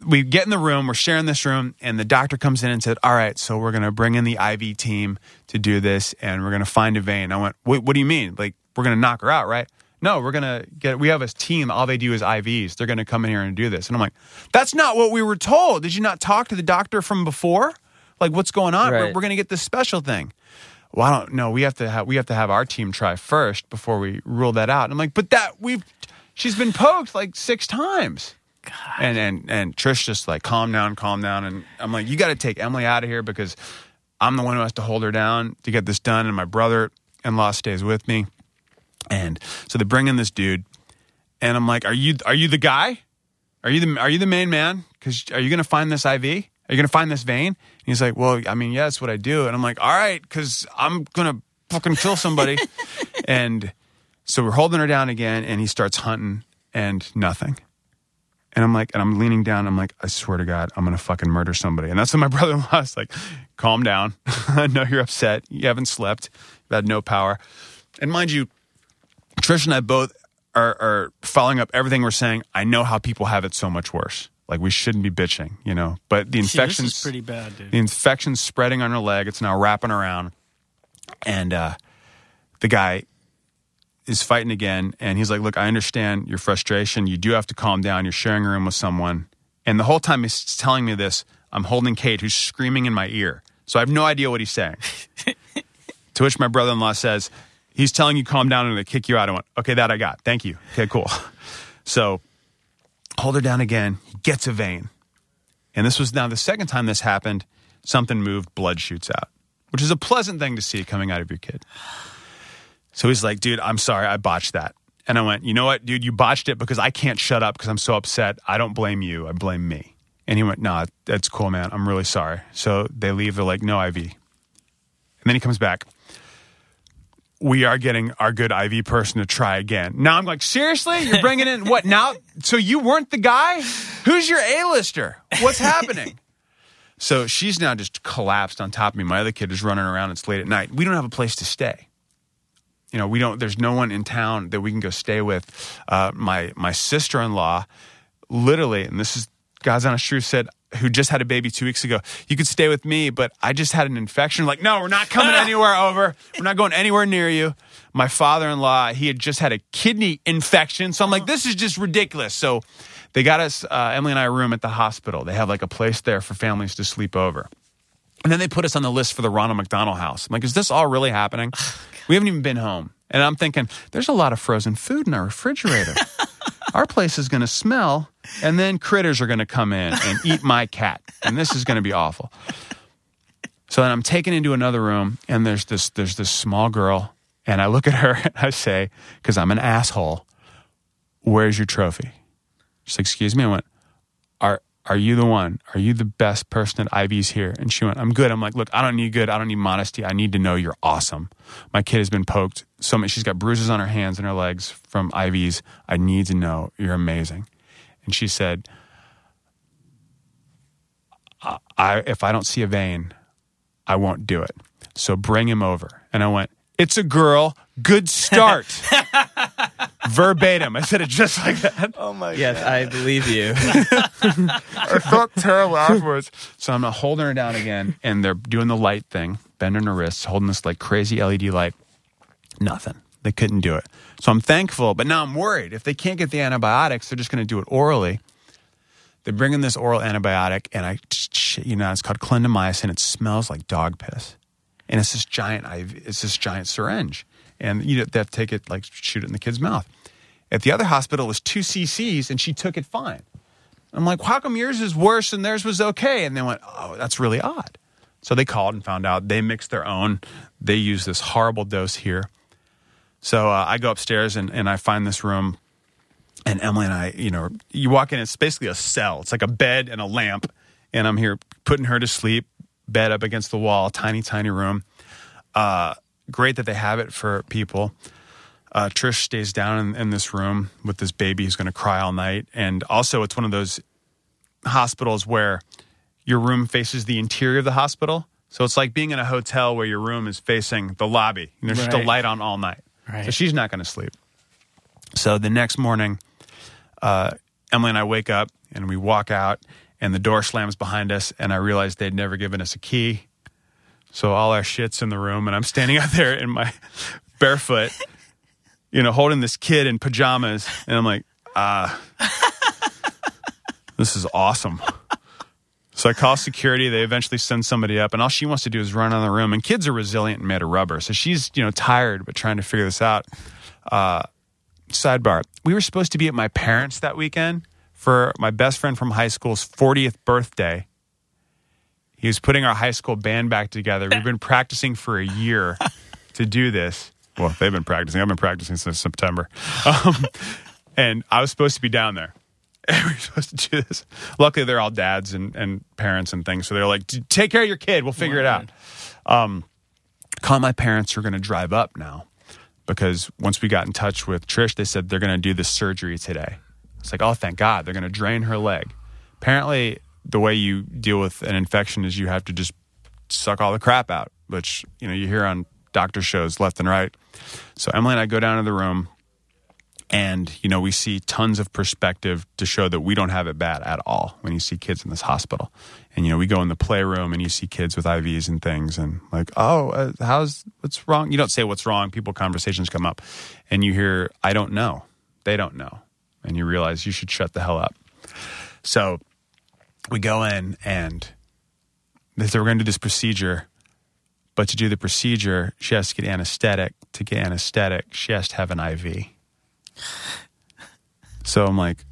we get in the room. We're sharing this room, and the doctor comes in and said, "All right, so we're gonna bring in the IV team to do this, and we're gonna find a vein." I went, "What, what do you mean? Like we're gonna knock her out, right?" No, we're gonna get. We have a team. All they do is IVs. They're gonna come in here and do this. And I'm like, "That's not what we were told. Did you not talk to the doctor from before? Like, what's going on? We're, we're gonna get this special thing." Well, I don't know. We have to have we have to have our team try first before we rule that out. And I'm like, but that we've she's been poked like six times. And and and Trish just like calm down, calm down. And I'm like, you got to take Emily out of here because I'm the one who has to hold her down to get this done. And my brother in law stays with me. And so they bring in this dude, and I'm like, are you are you the guy? Are you the are you the main man? Because are you going to find this IV? Are you going to find this vein? And he's like, well, I mean, yeah, that's what I do. And I'm like, all right, because I'm going to fucking kill somebody. [LAUGHS] and so we're holding her down again, and he starts hunting, and nothing. And I'm like, and I'm leaning down. I'm like, I swear to God, I'm gonna fucking murder somebody. And that's when my [LAUGHS] brother-in-law is like, calm down. [LAUGHS] I know you're upset. You haven't slept. You've had no power. And mind you, Trish and I both are, are following up everything we're saying. I know how people have it so much worse. Like we shouldn't be bitching, you know. But the infection's is pretty bad, dude. the infection's spreading on her leg. It's now wrapping around, and uh, the guy is fighting again. And he's like, "Look, I understand your frustration. You do have to calm down. You're sharing a room with someone." And the whole time he's telling me this, I'm holding Kate, who's screaming in my ear. So I have no idea what he's saying. [LAUGHS] to which my brother-in-law says, "He's telling you calm down and they kick you out." I went, "Okay, that I got. Thank you. Okay, cool." [LAUGHS] So hold her down again. He gets a vein. And this was now the second time this happened. Something moved, blood shoots out, which is a pleasant thing to see coming out of your kid. So he's like, dude, I'm sorry, I botched that. And I went, you know what, dude, you botched it because I can't shut up because I'm so upset. I don't blame you, I blame me. And he went, nah, that's cool, man. I'm really sorry. So they leave, they're like, no IV. And then he comes back. We are getting our good IV person to try again. Now I'm like, seriously? You're bringing in what now? So you weren't the guy? Who's your A-lister? What's happening? [LAUGHS] So she's now just collapsed on top of me. My other kid is running around. It's late at night. We don't have a place to stay. you know, we don't. There's no one in town that we can go stay with. Uh, my my sister in law, literally, and this is Honest truth, said who just had a baby two weeks ago. You could stay with me, but I just had an infection. Like, no, we're not coming [LAUGHS] anywhere over. We're not going anywhere near you. My father in law, he had just had a kidney infection, so I'm like, this is just ridiculous. So they got us uh, Emily and I a room at the hospital. They have like a place there for families to sleep over. And then they put us on the list for the Ronald McDonald House. I'm like, is this all really happening? [SIGHS] We haven't even been home. And I'm thinking, there's a lot of frozen food in our refrigerator. [LAUGHS] our place is going to smell, and then critters are going to come in and eat my cat. And this is going to be awful. So then I'm taken into another room, and there's this there's this small girl, and I look at her [LAUGHS] and I say, because I'm an asshole, where's your trophy? She's like, excuse me. I went, are are you the one? Are you the best person at IVs here? And she went, I'm good. I'm like, look, I don't need good. I don't need modesty. I need to know you're awesome. My kid has been poked so much. She's got bruises on her hands and her legs from IVs. I need to know you're amazing. And she said, I, I if I don't see a vein, I won't do it. So bring him over. And I went, it's a girl. Good start. [LAUGHS] Verbatim. I said it just like that. Oh my god. Yes, I believe you. [LAUGHS] I felt terrible afterwards. So I'm holding her down again, and they're doing the light thing, bending her wrists, holding this like crazy LED light. Nothing. They couldn't do it. So I'm thankful, but now I'm worried. If they can't get the antibiotics, they're just going to do it orally. They bring in this oral antibiotic, and I, you know, it's called clindamycin. It smells like dog piss, and it's this giant, it's this giant syringe, and you know, they have to take it, like shoot it in the kid's mouth. At the other hospital, it was two cc's, and she took it fine. I'm like, how come yours is worse and theirs was okay? And they went, oh, that's really odd. So they called and found out they mixed their own. They use this horrible dose here. So uh, I go upstairs and, and I find this room, and Emily and I, you know, you walk in, it's basically a cell. It's like a bed and a lamp, and I'm here putting her to sleep, bed up against the wall, tiny, tiny room. Uh, great that they have it for people. Uh, Trish stays down in, in this room with this baby who's going to cry all night. And also, it's one of those hospitals where your room faces the interior of the hospital. So it's like being in a hotel where your room is facing the lobby. And there's just a light on all night. Right. So she's not going to sleep. So the next morning, uh, Emily and I wake up and we walk out, and the door slams behind us. And I realized they'd never given us a key. So all our shit's in the room, and I'm standing out there in my [LAUGHS] barefoot, you know, holding this kid in pajamas, and I'm like, ah, this is awesome. So I call security. They eventually send somebody up, and all she wants to do is run of the room. And kids are resilient and made of rubber, so she's you know tired but trying to figure this out. Uh, sidebar: We were supposed to be at my parents that weekend for my best friend from high school's 40th birthday. He was putting our high school band back together. We've been practicing for a year to do this. Well, they've been practicing. I've been practicing since September. Um, [LAUGHS] and I was supposed to be down there. [LAUGHS] And we were supposed to do this. Luckily, they're all dads and, and parents and things. So they're like, take care of your kid. We'll figure it out. Um, call my parents who are going to drive up now because once we got in touch with Trish, they said they're going to do the surgery today. It's like, oh, thank God. They're going to drain her leg. Apparently, the way you deal with an infection is you have to just suck all the crap out, which, you know, you hear on doctor shows left and right. So Emily and I go down to the room and, you know, we see tons of perspective to show that we don't have it bad at all when you see kids in this hospital. And, you know, we go in the playroom and you see kids with IVs and things and like, oh, uh, how's, what's wrong? You don't say what's wrong. People, conversations come up and you hear, I don't know. They don't know. And you realize you should shut the hell up. So we go in and they said, we're going to do this procedure. But to do the procedure, she has to get anesthetic. To get anesthetic, she has to have an IV. So I'm like,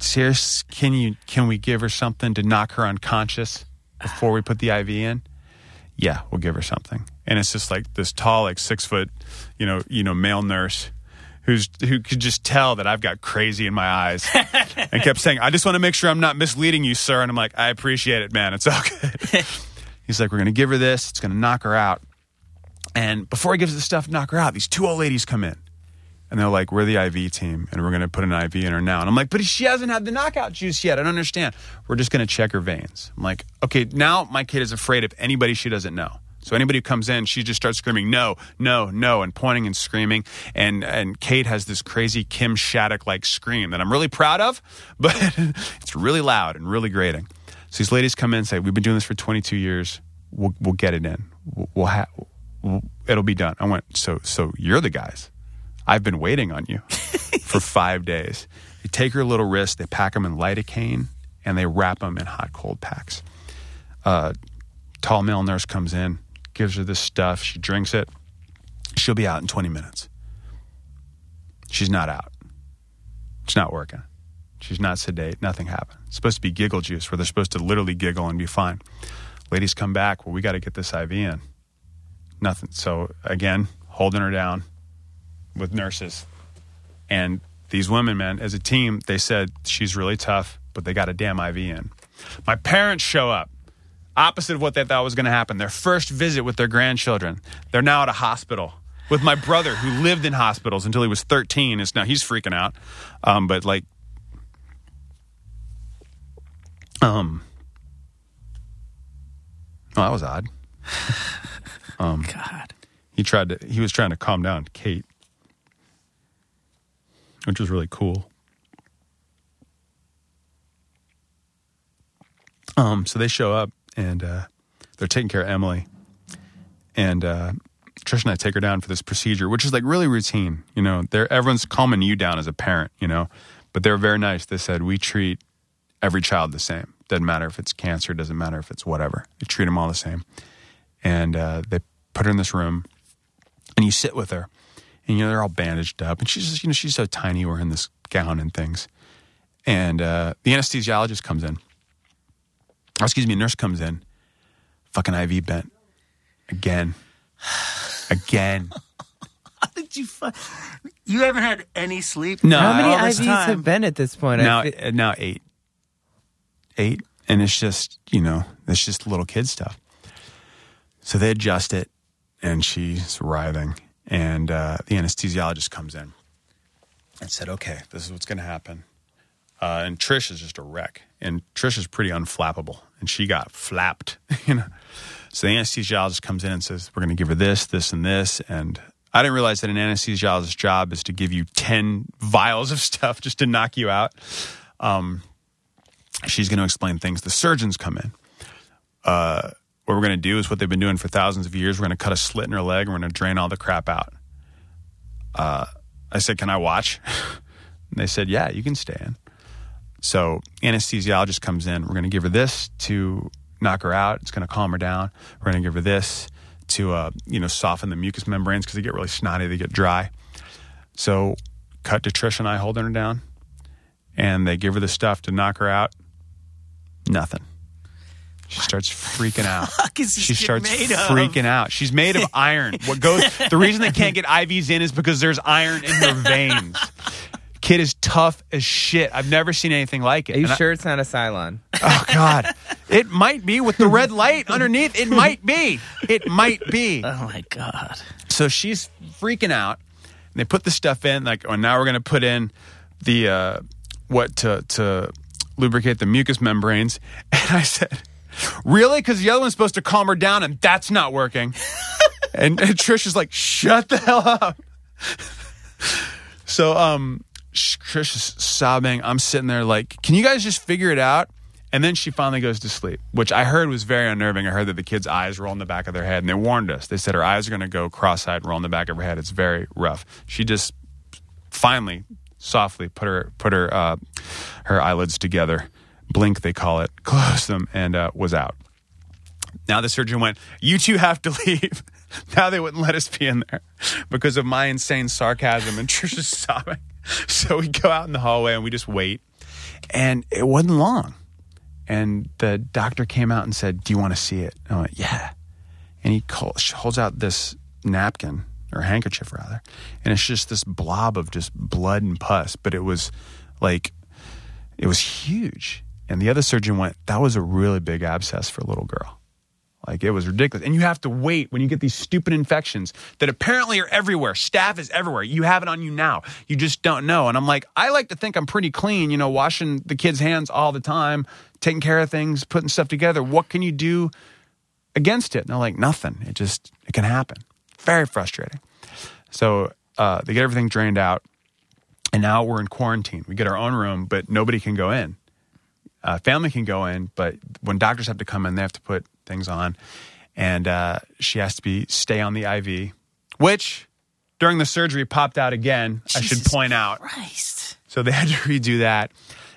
serious? Can you? Can we give her something to knock her unconscious before we put the IV in? Yeah, we'll give her something. And it's just like this tall, like six foot, you know, you know, male nurse who's who could just tell that I've got crazy in my eyes [LAUGHS] and kept saying, "I just want to make sure I'm not misleading you, sir." And I'm like, "I appreciate it, man. It's all good." [LAUGHS] He's like, "We're going to give her this. It's going to knock her out." And before he gives the stuff to knock her out, these two old ladies come in. And they're like, we're the IV team, and we're going to put an IV in her now. And I'm like, but she hasn't had the knockout juice yet. I don't understand. We're just going to check her veins. I'm like, okay, now my kid is afraid of anybody she doesn't know. So anybody who comes in, she just starts screaming, no, no, no, and pointing and screaming. And and Kate has this crazy Kim Shattuck like scream that I'm really proud of, [LAUGHS] but it's really loud and really grating. So these ladies come in and say, we've been doing this for 22 years. We'll, we'll get it in. We'll, we'll ha- we'll, it'll be done. I went, so so you're the guys. I've been waiting on you [LAUGHS] for five days. They take her little wrist, they pack them in lidocaine, and they wrap them in hot cold packs. Uh, tall male nurse comes in, gives her this stuff. She drinks it. She'll be out in 20 minutes. She's not out. It's not working. She's not sedate. Nothing happened. It's supposed to be giggle juice where they're supposed to literally giggle and be fine. Ladies come back. Well, we got to get this IV in. Nothing. So again, holding her down with nurses. And these women, man, as a team, they said she's really tough, but they got a damn IV in. My parents show up opposite of what they thought was going to happen. Their first visit with their grandchildren. They're now at a hospital with my brother who lived in hospitals until he was 13. Is now he's freaking out. Um, but like, um, oh, that was odd. [LAUGHS] God. He tried to. He was trying to calm down Kate, which was really cool. Um, so they show up and uh, they're taking care of Emily, and uh, Trish and I take her down for this procedure, which is like really routine. You know, they're everyone's calming you down as a parent. You know, but they're very nice. They said we treat every child the same. Doesn't matter if it's cancer. Doesn't matter if it's whatever. We treat them all the same. And uh, they put her in this room, and you sit with her, and you know they're all bandaged up, and she's just, you know she's so tiny wearing this gown and things. And uh, the anesthesiologist comes in. Or excuse me, a nurse comes in. Fucking IV bent again, again. [LAUGHS] How did you fi- You haven't had any sleep? No, How many IVs time? have been at this point? Now thi- uh, now eight and it's just you know it's just little kid stuff. So they adjust it and she's writhing and uh, the anesthesiologist comes in and said okay this is what's going to happen. Uh, and trish is just a wreck and trish is pretty unflappable and she got flapped [LAUGHS] you know. So the anesthesiologist comes in and says we're going to give her this this and this and i didn't realize that an anesthesiologist's job is to give you 10 [LAUGHS] vials of stuff just to knock you out. Um, she's going to explain things. The surgeons come in. Uh, what we're going to do is what they've been doing for thousands of years. We're going to cut a slit in her leg and we're going to drain all the crap out. Uh, I said, Can I watch? [LAUGHS] and they said, Yeah, you can stay in. So, anesthesiologist comes in. We're going to give her this to knock her out. It's going to calm her down. We're going to give her this to, uh, you know, soften the mucous membranes because they get really snotty, they get dry. So, cut to Trish and I holding her down and they give her the stuff to knock her out. Nothing. She starts freaking out. [LAUGHS] fuck is She kid starts made of? freaking out. She's made of iron. What goes? [LAUGHS] The reason they can't get IVs in is because there's iron in her [LAUGHS] veins. Kid is tough as shit. I've never seen anything like it. Are you And I- sure it's not a Cylon? oh God, it might be with the red light underneath. It might be. It might be. Oh my God. So she's freaking out. And they put the stuff in, like, oh, now we're going to put in the uh, what to to lubricate the mucous membranes. [LAUGHS] And I said, really? Because the other one's supposed to calm her down, and that's not working. [LAUGHS] and, and Trish is like, shut the hell up. so um, Trish is sobbing. I'm sitting there like, can you guys just figure it out? And then she finally goes to sleep, which I heard was very unnerving. I heard that the kid's eyes roll in the back of their head, and they warned us. They said her eyes are going to go cross-eyed, roll in the back of her head. It's very rough. She just finally, softly put her put her uh, her eyelids together, blink they call it, [LAUGHS] closed them, and uh, was out. Now the surgeon went, "You two have to [LAUGHS] leave." now they wouldn't let us be in there because of my insane sarcasm and [LAUGHS] Trisha's sobbing. So we go out in the hallway and we just wait, and it wasn't long. And the doctor came out and said, "Do you want to see it?" And I went, "Yeah." And he call, holds out this napkin or handkerchief rather, and it's just this blob of just blood and pus. But it was like it was huge. And the other surgeon went, "That was a really big abscess for a little girl." Like it was ridiculous. And you have to wait when you get these stupid infections that apparently are everywhere. Staph is everywhere. You have it on you now. You just don't know. And I'm like, I like to think I'm pretty clean, you know, washing the kids' hands all the time, taking care of things, putting stuff together. What can you do against it. And they're like, nothing. It just, it can happen. Very frustrating. So uh, they get everything drained out. And now we're in quarantine. We get our own room, but nobody can go in. Uh, family can go in, but when doctors have to come in, they have to put things on. And uh, she has to be stay on the IV, which during the surgery popped out again. I should point out. Christ. So they had to [LAUGHS] redo that.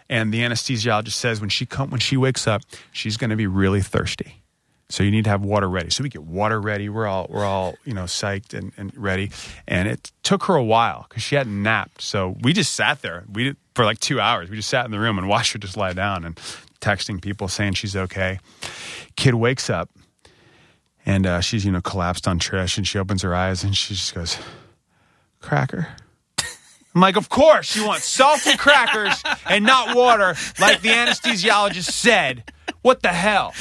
And the anesthesiologist says when she come when she wakes up, she's going to be really thirsty. So you need to have water ready. So we get water ready. We're all we're all you know psyched and, and ready. And it took her a while because she hadn't napped. So we just sat there. We for like two hours. We just sat in the room and [LAUGHS] watched her just lie down and texting people saying she's okay. Kid wakes up and uh, she's you know collapsed on Trish and she opens her eyes and she just goes, "Cracker." I'm like, of course you want salty crackers and not water, like the anesthesiologist said. What the hell?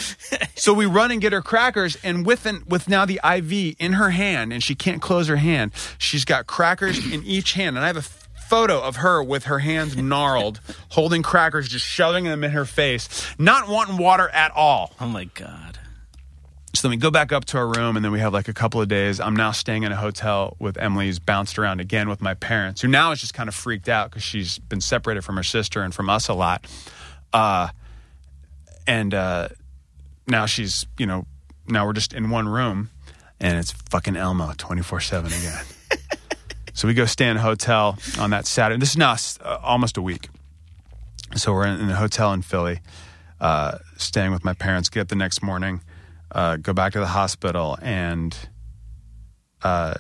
So we run and get her crackers, and with an, with now the IV in her hand, and she can't close her hand. She's got crackers in each hand, and I have a photo of her with her hands gnarled, holding crackers, just shoving them in her face, not wanting water at all. Oh my God. So then we go back up to our room, and then we have like a couple of days. I'm now staying in a hotel with Emily, who's bounced around again with my parents, who now is just kind of freaked out because she's been separated from her sister and from us a lot. Uh, and uh, now she's, you know, now we're just in one room, and it's fucking Elmo 24 7 again. [LAUGHS] so we go stay in a hotel on that Saturday. This is now uh, almost a week. So we're in, in a hotel in Philly, uh, staying with my parents. Get up the next morning, uh, go back to the hospital, and uh,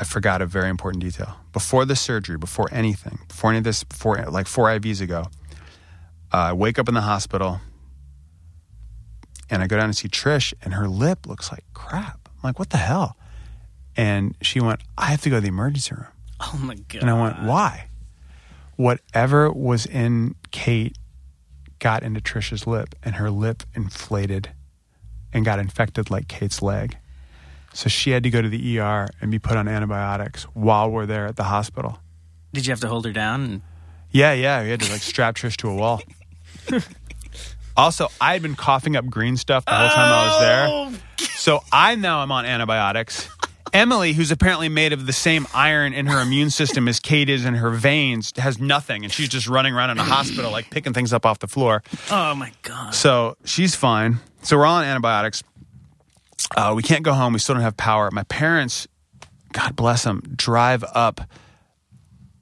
I forgot a very important detail. Before the surgery, before anything, before any of this, before like four IVs ago, I wake up in the hospital, and I go down and see Trish, and her lip looks like crap. I'm like, what the hell? And she went, I have to go to the emergency room. Oh my God. And I went, why? Whatever was in Kate got into Trisha's lip, and her lip inflated and got infected like Kate's leg. So she had to go to the ER and be put on antibiotics while we're there at the hospital. Did you have to hold her down? Yeah, yeah, we had to like strap Trish to a wall. [LAUGHS] [LAUGHS] also, I had been coughing up green stuff the whole time I was there. So I now am on antibiotics. Emily, who's apparently made of the same iron in her immune system as Kate is in her veins, has nothing, and she's just running around in a hospital, like picking things up off the floor. Oh my God. So she's fine. So we're all on antibiotics. Uh, we can't go home. We still don't have power. My parents, God bless them, drive up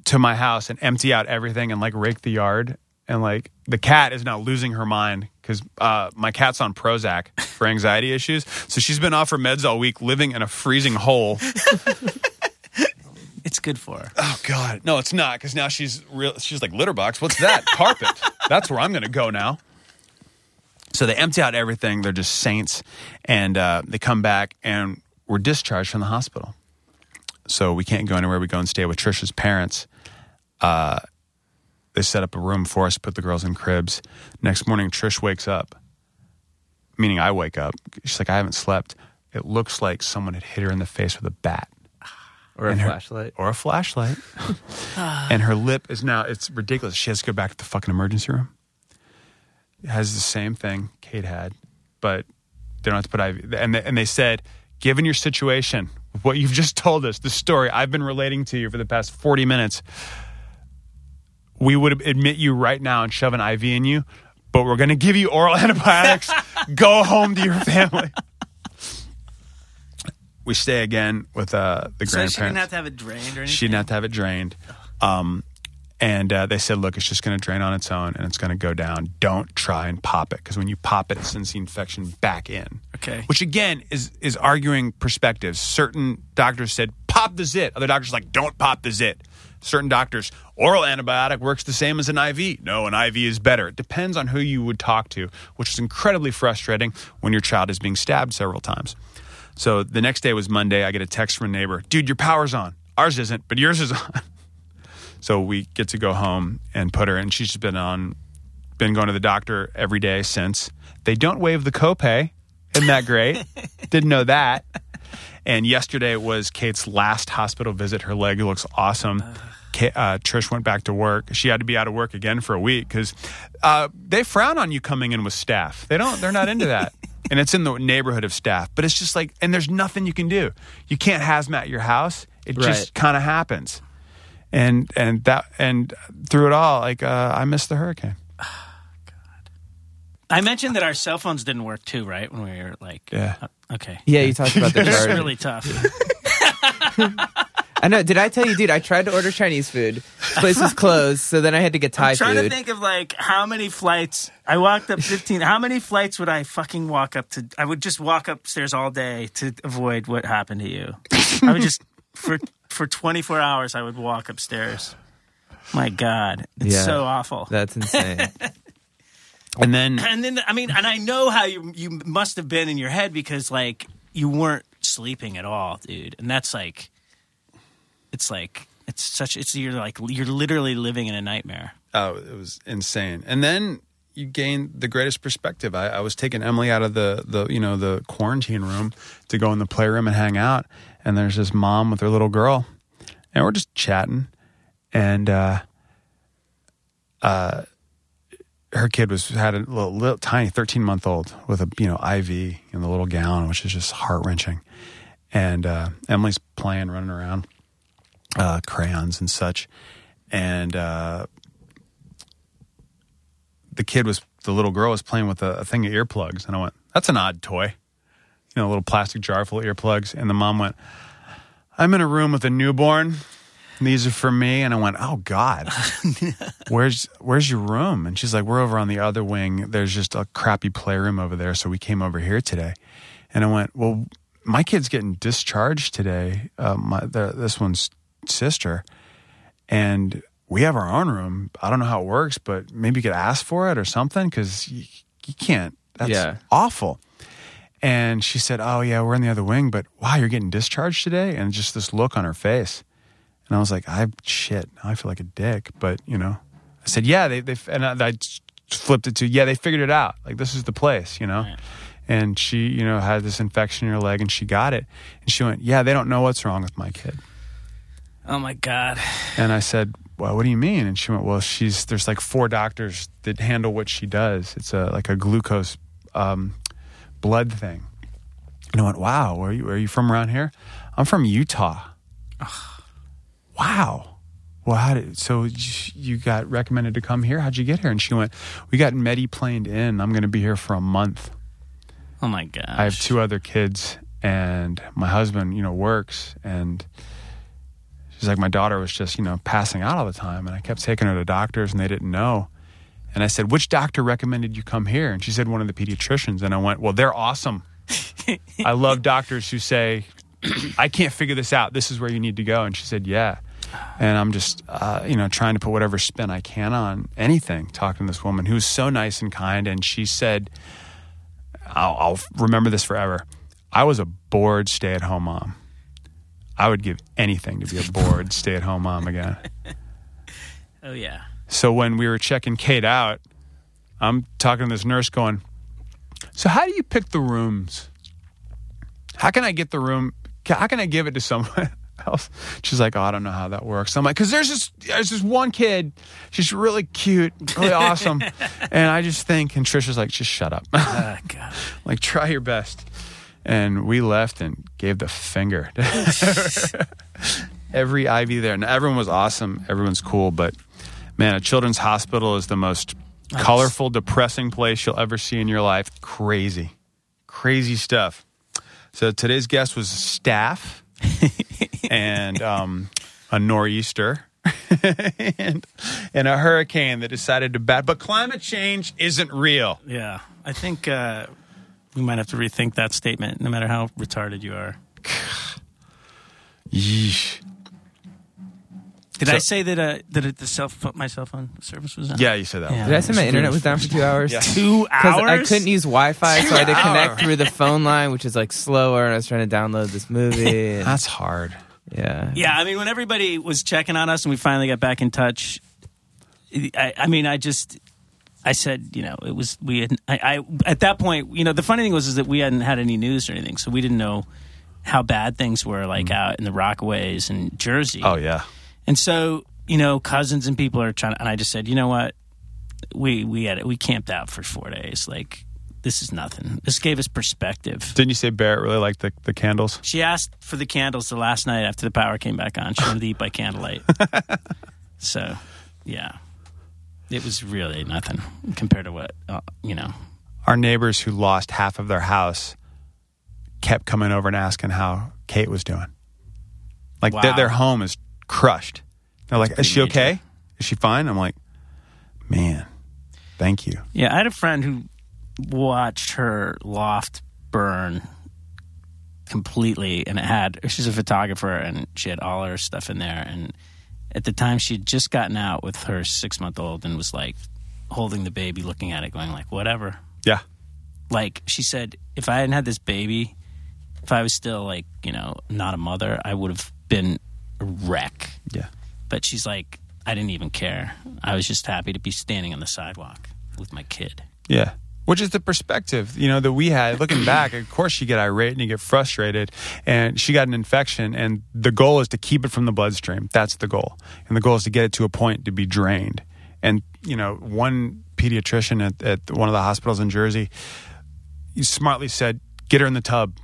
to my house and empty out everything and like rake the yard. And like the cat is now losing her mind because uh, my cat's on Prozac for [LAUGHS] anxiety issues. So she's been off her meds all week, living in a freezing hole. [LAUGHS] It's good for her. Oh God, no, it's not because now she's real. She's like litter box. What's that? [LAUGHS] Carpet. That's where I'm going to go now. So they empty out everything. They're just saints, and uh, they come back and we're discharged from the hospital. So we can't go anywhere. We go and stay with Trisha's parents. Uh, they set up a room for us, put the girls in cribs. Next morning, Trish wakes up, meaning I wake up. She's like, I haven't slept. It looks like someone had hit her in the face with a bat Or a her- flashlight. or a flashlight. [LAUGHS] and her lip is now, it's ridiculous. She has to go back to the fucking emergency room. It has the same thing Kate had, but they don't have to put IV. And they, and they said, given your situation, what you've just told us, the story I've been relating to you for the past 40 minutes, we would admit you right now and shove an IV in you, but we're going to give you oral [LAUGHS] antibiotics. go home to your family. We stay again with uh, the So grandparents. she didn't have to have it drained or anything? She didn't have to have it drained. Um, and uh, they said, look, it's just going to drain on its own and it's going to go down. Don't try and pop it because when you pop it, it sends the infection back in. Okay. Which again is is arguing perspectives. Certain doctors said pop the zit. Other doctors like don't pop the zit. Certain doctors oral antibiotic works the same as an IV. No, an IV is better. It depends on who you would talk to, which is incredibly frustrating when your child is being stabbed several times. So the next day was Monday. I get a text from a neighbor. Dude, your power's on. Ours isn't, but yours is [LAUGHS] on. So we get to go home and put her, and she's just been on, been going to the doctor every day since. They don't waive the copay. Isn't that great? [LAUGHS] Didn't know that. And yesterday was Kate's last hospital visit. Her leg looks awesome. Uh, Trish went back to work. She had to be out of work again for a week because uh, they frown on you coming in with staph. They don't. They're not into that. [LAUGHS] and it's in the neighborhood of staph, but it's just like, and there's nothing you can do. You can't hazmat your house. It Right. just kind of happens. And and that and through it all, like uh, I missed the hurricane. [SIGHS] I mentioned that our cell phones didn't work too, right? When we were like, Yeah. uh, okay, Yeah, you talked about the [LAUGHS] it's charger. really tough. [LAUGHS] I know. Did I tell you, dude? I tried to order Chinese food. This place was closed, so then I had to get Thai I'm trying food. to think of like how many flights I walked up 15. How many flights would I fucking walk up to? I would just walk upstairs all day to avoid what happened to you. I would just [LAUGHS] for for 24 hours I would walk upstairs. My God, it's Yeah. so awful. That's insane. And then [CLEARS THROAT] and then I mean, and I know how you you must have been in your head because like you weren't sleeping at all, dude. And that's like, it's like it's such it's you're like you're literally living in a nightmare. Oh, it was insane. And then you gain the greatest perspective. I, I was taking Emily out of the, the you know the quarantine room to go in the playroom and hang out, and there's this mom with her little girl, and we're just chatting, and uh, uh, her kid was had a little, little tiny thirteen month old with a you know IV in the little gown, which is just heart wrenching, and uh, Emily's playing, running around, uh, crayons and such, and. Uh, the kid was the little girl was playing with a, a thing of earplugs, and I went, "That's an odd toy." You know, a little plastic jar full of earplugs, and the mom went, "I'm in a room with a newborn. These are for me." And I went, "Oh God, [LAUGHS] where's where's your room?" And she's like, "We're over on the other wing. There's just a crappy playroom over there, so we came over here today." And I went, "Well, my kid's getting discharged today. Uh, my the, this one's sister." and we have our own room. I don't know how it works, but maybe you could ask for it or something because you, you can't. That's Yeah. awful. And she said, "Oh yeah, we're in the other wing, but wow, you're getting discharged today." And just this look on her face, and I was like, "I shit, I feel like a dick." But you know, I said, "Yeah, they they," and I, I flipped it to, "Yeah, they figured it out. Like this is the place," you know. Right. And she, you know, had this infection in her leg, and she got it. And she went, "Yeah, they don't know what's wrong with my kid." Oh my God. And I said, "Well, what do you mean?" And she went, "Well, she's there's like four doctors that handle what she does. It's a like a glucose um, blood thing." And I went, "Wow, where are you? Are you from around here?" I'm from Utah. Wow. Well, how did so you- got recommended to come here? How'd you get here? And she went, "We got Mediplaned in. I'm going to be here for a month. Oh my God. I have two other kids, and my husband, you know, works and." She's like, my daughter was just, you know, passing out all the time. And I kept taking her to doctors and they didn't know. And I said, which doctor recommended you come here? And she said, one of the pediatricians. And I went, well, they're awesome. [LAUGHS] I love doctors who say, I can't figure this out. This is where you need to go. And she said, yeah. And I'm just, uh, you know, trying to put whatever spin I can on anything, talking to this woman who was so nice and kind. And she said, I'll, I'll remember this forever. I was a bored stay at home mom. I would give anything to be a [LAUGHS] bored stay at home mom again. Oh yeah. So when we were checking Kate out, I'm talking to this nurse going, So how do you pick the rooms? How can I get the room? How can I give it to someone [LAUGHS] else? She's like, Oh, I don't know how that works. I'm like, Because there's this, there's this one kid. She's really cute, really [LAUGHS] awesome. and I just think, and Trisha's like, Just shut up. Oh God. [LAUGHS] like, try your best. And we left and gave the finger. [LAUGHS] Every IV there. And everyone was awesome. Everyone's cool. But man, a children's hospital is the most colorful, depressing place you'll ever see in your life. Crazy. Crazy stuff. So today's guest was staph [LAUGHS] and um, a nor'easter. [LAUGHS] and, and a hurricane that decided to bat. But climate change isn't real. Yeah. I think uh, we might have to rethink that statement, no matter how retarded you are. Yeesh. Did So- I say that uh, that it, the cell phone, my cell phone service was down? Yeah, you said that. Yeah. Did I say my internet was down for two hours? Yeah. [LAUGHS] Two Because hours. I couldn't use Wi-Fi, so I had to connect hours. through the phone line, which is like slower. And I was trying to download this movie. [LAUGHS] and- That's hard. yeah, Yeah, I mean, when everybody was checking on us and we finally got back in touch, I, I mean, I just, I said, you know, it was we had, I, I at that point, you know, the funny thing was is that we hadn't had any news or anything, so we didn't know how bad things were like out in the Rockaways and Jersey. Oh yeah. And so you know, cousins and people are trying. To, and I just said, you know what, we we had it. we camped out for four days. Like this is nothing. This gave us perspective. Didn't you say Barrett really liked the, the candles? She asked for the candles the last night after the power came back on. She wanted to eat by candlelight. [LAUGHS] so, yeah, it was really nothing compared to what uh, you know. Our neighbors who lost half of their house kept coming over and asking how Kate was doing. Like their, their home is crushed. They're like, "Is she major. okay? Is she fine?" I'm like, "Man, thank you." Yeah, I had a friend who watched her loft burn completely, and it had. She's a photographer, and she had all her stuff in there. And at the time, she had just gotten out with her six month old, and was like holding the baby, looking at it, going like, "Whatever." Yeah, Like she said, if I hadn't had this baby, if I was still like you know not a mother, I would have been a wreck. yeah. But she's like, I didn't even care. I was just happy to be standing on the sidewalk with my kid. Yeah. Which is the perspective, you know, that we had. Looking [COUGHS] back, of course, you get irate and you get frustrated. And she got an infection, and the goal is to keep it from the bloodstream. That's the goal. And the goal is to get it to a point to be drained. And, you know, one pediatrician at, at one of the hospitals in Jersey, he smartly said, get her in the tub,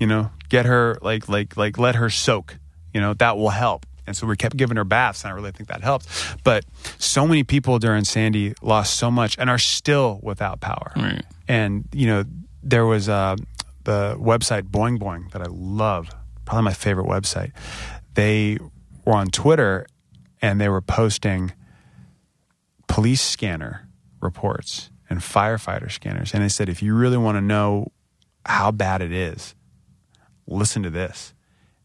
you know, get her, like, like, like, let her soak, you know, that will help. And so we kept giving her baths, and I really think that helped. But so many people during Sandy lost so much and are still without power. Right. And you know, there was uh, the website Boing Boing that I love, probably my favorite website. They were on Twitter and they were posting police scanner reports and firefighter scanners, and they said if you really want to know how bad it is, listen to this.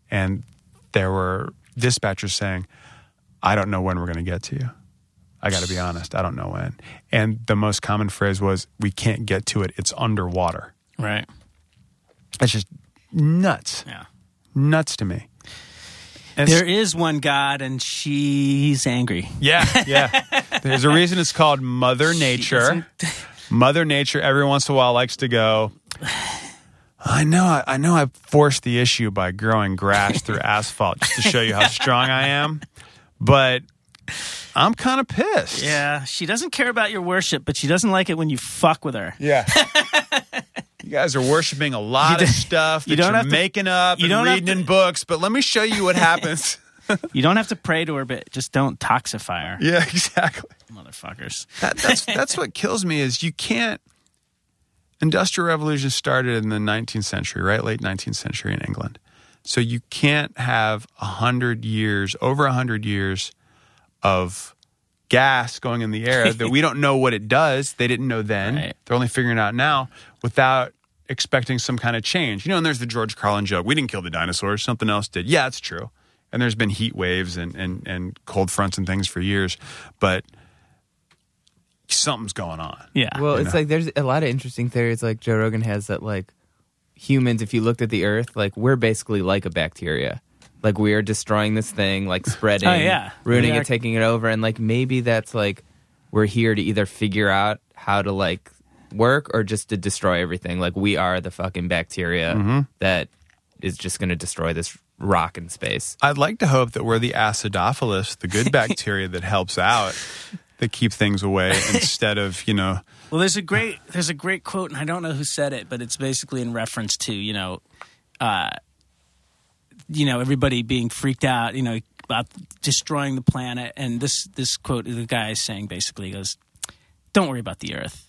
And there were dispatchers saying, I don't know when we're going to get to you. I got to be honest, I don't know when. And the most common phrase was, We can't get to it. It's underwater. Right. That's just nuts. Yeah. Nuts to me. And There is one God, and she's angry. yeah, yeah. There's a reason it's called Mother Nature. Mother Nature every once in a while likes to go. I know, I, I know. I forced the issue by growing grass through [LAUGHS] asphalt just to show you how strong I am, but I'm kind of pissed. Yeah, she doesn't care about your worship, but she doesn't like it when you fuck with her. yeah. [LAUGHS] you guys are worshiping a lot of stuff that you don't are have to- making up you don't reading to- in books, but let me show you what happens. [LAUGHS] You don't have to pray to her, but just don't toxify her, yeah, exactly. motherfuckers. That, that's that's what kills me is you can't. Industrial revolution started in the 19th century, right? Late 19th century in England. So you can't have a hundred years, over a hundred years, of gas going in the air that we don't know what it does. They didn't know then. Right. They're only figuring it out now without expecting some kind of change. You know, and there's the George Carlin joke: "We didn't kill the dinosaurs; something else did." Yeah, it's true. And there's been heat waves and and and cold fronts and things for years, but something's going on. Yeah. Well, it's know. like there's a lot of interesting theories. Like Joe Rogan has that like humans, if you looked at the Earth, like we're basically like a bacteria. Like we are destroying this thing, like spreading, [LAUGHS] Oh, yeah. ruining We are- it, taking it over, and like maybe that's like we're here to either figure out how to like work or just to destroy everything. Like we are the fucking bacteria Mm-hmm. that is just going to destroy this rock in space. I'd like to hope that we're the acidophilus, the good [LAUGHS] bacteria that helps out, that keep things away [LAUGHS] instead of you know. Well, there's a great there's a great quote, and I don't know who said it, but it's basically in reference to you know, uh, you know, everybody being freaked out, you know, about destroying the planet. And this this quote, the guy is saying basically he goes, "Don't worry about the Earth.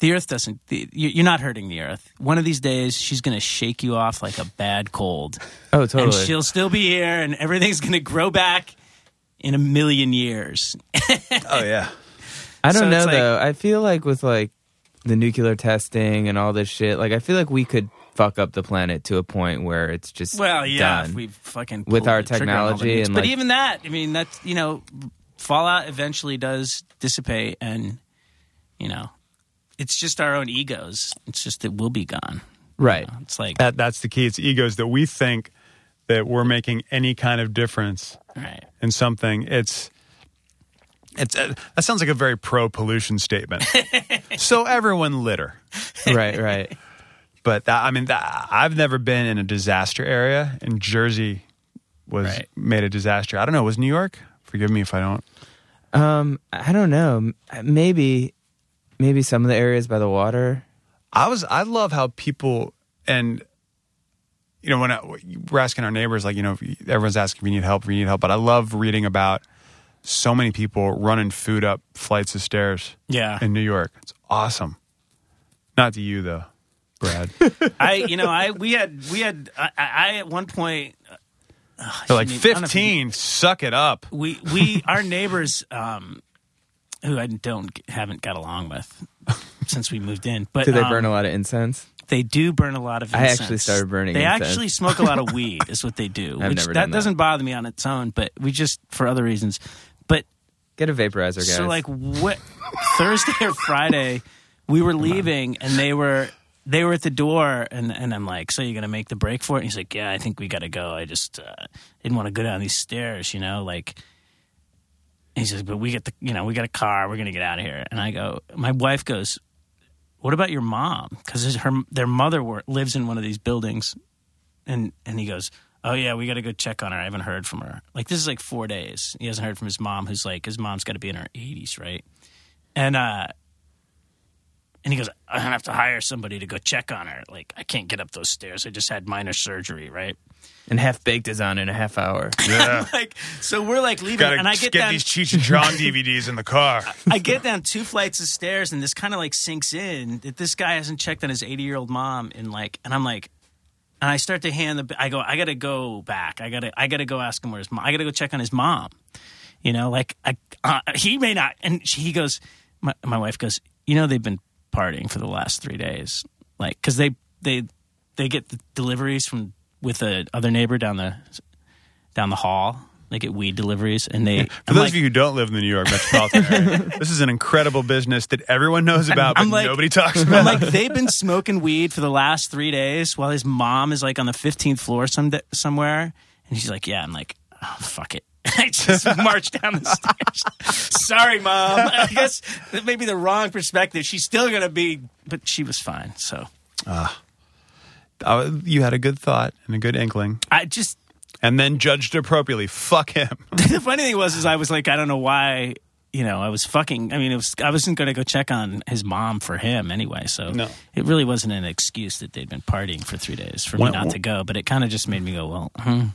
The Earth doesn't. The, you- you're not hurting the Earth. One of these days, she's going to shake you off like a bad cold, Oh, and totally. she'll still be here, and everything's going to grow back." In a million years, [LAUGHS] Oh yeah, I don't So know like- though. I feel like with like the nuclear testing and all this shit, like I feel like we could fuck up the planet to a point where it's just Well, yeah, done. if we fucking With our the trigger on all the technology and, but like- even that, I mean, that's you know, Fallout eventually does dissipate, and you know, it's just our own egos. It's just that we'll be gone. right. You know, It's like that that's the key. It's egos that we think that we're making any kind of difference right. in something. It's it's uh, that sounds like a very pro pollution statement. [LAUGHS] so everyone litter. right, right. But that, I mean, that, I've never been in a disaster area, and Jersey was Right. made a disaster. I don't know. Was New York Forgive me if I don't. Um, I don't know. Maybe, maybe some of the areas by the water. I was I love how people and you know when I, we're asking our neighbors like you know everyone's asking if you need help if you need help but I love reading about so many people running food up flights of stairs Yeah. in New York. It's awesome. Not to you though, Brad. [LAUGHS] I, you know, I we had we had I, I at one point They're like shouldn't even- I don't know if you- fifteen. Suck it up. we we our neighbors um who I don't haven't got along with since we moved in, but Do they um, burn a lot of incense? They do burn a lot of incense. I actually started burning They incense. actually smoke a lot of [LAUGHS] weed, is what they do. I've which never that done that. doesn't bother me on its own, but we just for other reasons. But Get a vaporizer, guys. so like what Thursday or Friday, we were leaving and they were they were at the door and and I'm like, so you're gonna make the break for it? And he's like, yeah, I think we gotta go. I just uh, didn't want to go down these stairs, you know, like. He says, but we get the, you know, we got a car. We're gonna get out of here. And I go, my wife goes, what about your mom? Because her their mother wor- lives in one of these buildings, and and he goes, oh yeah, we got to go check on her. I haven't heard from her. Like this is like four days. He hasn't heard from his mom, who's like his mom's got to be in her eighties, right? And uh, and he goes, I have to hire somebody to go check on her. Like I can't get up those stairs. I just had minor surgery, right? and half baked is on in a half hour. [LAUGHS] Yeah. Like so, we're like leaving, Gotta and I get get down. these Cheech and Chong [LAUGHS] DVDs in the car. I get down two flights of stairs, and this kind of like sinks in that this guy hasn't checked on his 80 year old mom in like, and I'm like, and I start to hand the, I go, I gotta go back. I gotta, I gotta go ask him where his mom. I gotta go check on his mom. You know, like I, uh, he may not. And she, he goes, my, my wife goes, you know, they've been partying for the last three days, like because they they they get the deliveries from with the other neighbor down the down the hall. They get weed deliveries, and they. For I'm those like- of you who don't live in the New York metropolitan area, [LAUGHS] this is an incredible business that everyone knows about, but I'm like- nobody talks I'm about. like, they've been smoking weed for the last three days while his mom is like on the 15th floor some somewhere. And she's like, yeah. I'm like, oh, fuck it. [LAUGHS] I just marched down the stairs. [LAUGHS] Sorry, mom. [LAUGHS] I guess that may be the wrong perspective. She's still going to be, but she was fine. So Uh, you had a good thought and a good inkling, I just, and then judged appropriately. Fuck him. the funny thing was, is I was like, I don't know why. You know, I was fucking. I mean, it was. I wasn't going to go check on his mom for him anyway. So No. it really wasn't an excuse that they'd been partying for three days for When- me not to go. But it kind of just made me go, well, hmm.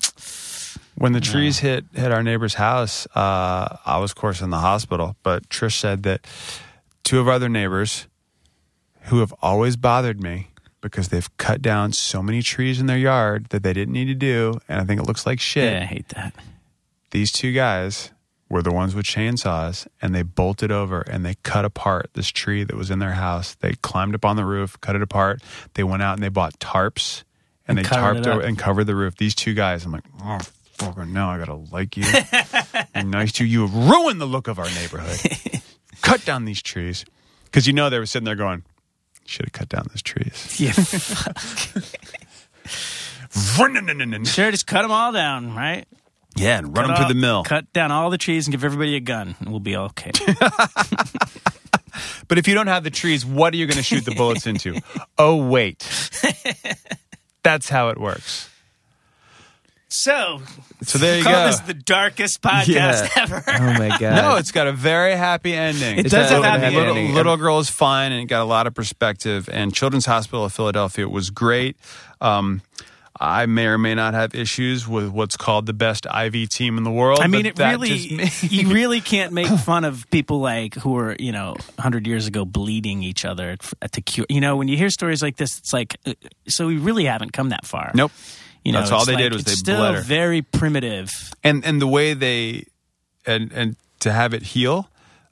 When the trees hit hit our neighbor's house, uh, I was, of course, in the hospital. But Trish said that two of our other neighbors, who have always bothered me because they've cut down so many trees in their yard that they didn't need to do, and I think it looks like shit. yeah, I hate that. These two guys were the ones with chainsaws, and they bolted over and they cut apart this tree that was in their house. They climbed up on the roof, cut it apart. They went out and they bought tarps and, And they tarped over and covered the roof. These two guys, I'm like, oh, fucker, now I gotta like you. I'm nice to you. You have ruined the look of our neighborhood. [LAUGHS] cut down these trees. Because you know they were sitting there going, should have cut down those trees. Yeah, [LAUGHS] sure. Just cut them all down, right? Yeah, and run Cut them through the mill. Cut down all the trees and give everybody a gun, and we'll be okay. [LAUGHS] But if you don't have the trees, what are you going to shoot the bullets into? oh, wait. That's how it works. So, So there you call go. this the darkest podcast Yeah. ever. Oh my [LAUGHS] god! No, it's got a very happy ending. It does have little, a happy little, ending. Little girl is fine, and got a lot of perspective. And Children's Hospital of Philadelphia was great. Um, I may or may not have issues with what's called the best IV team in the world. I mean, it really [LAUGHS] you really can't make fun of people like who were, you know, 100 years ago bleeding each other to cure. You know, when you hear stories like this, it's like, uh, so we really haven't come that far. nope. You know, That's all they like- did was they still bled her. very primitive. and and the way they and and to have it heal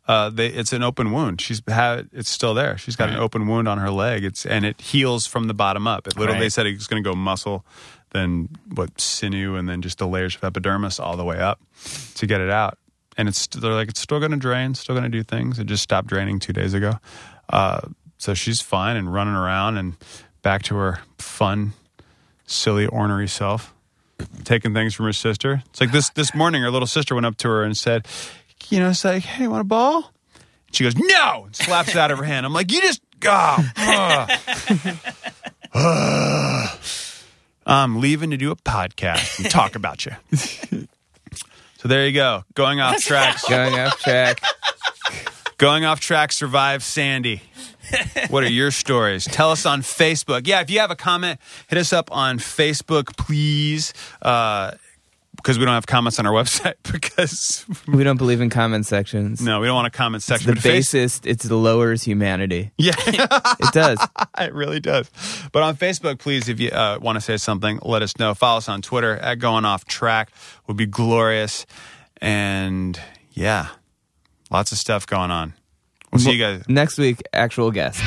uh they it's an open wound. She's had it's still there. She's got an open wound on her leg. It's and it heals from the bottom up. It literally they Right. said it's going to go muscle then what sinew and then just the layers of epidermis all the way up to get it out. And it's they're like it's still going to drain still going to do things. It just stopped draining two days ago. Uh so she's fine and running around and back to her fun silly ornery self taking things from her sister. It's like this this morning, her little sister went up to her and said, "You know, it's like, hey, want a ball?" She goes, "No!" and slaps it out of her hand. I'm like, "You just oh, ugh. I'm leaving to do a podcast and talk about you." So there you go. Going off track. [LAUGHS] Going off track. Going off track. Survive Sandy. What are your stories? Tell us on Facebook. Yeah, if you have a comment, hit us up on Facebook, please. Uh, because we don't have comments on our [LAUGHS] website. Because We don't believe in comment sections. no, we don't want a comment It's section. the But Face- basest. It's the lowers humanity. yeah, [LAUGHS] It does. [LAUGHS] it really does. But on Facebook, please, if you uh, want to say something, let us know. Follow us on Twitter at Going Off Track. Would be glorious. And yeah, lots of stuff going on. We'll see you guys. Next week, actual guest.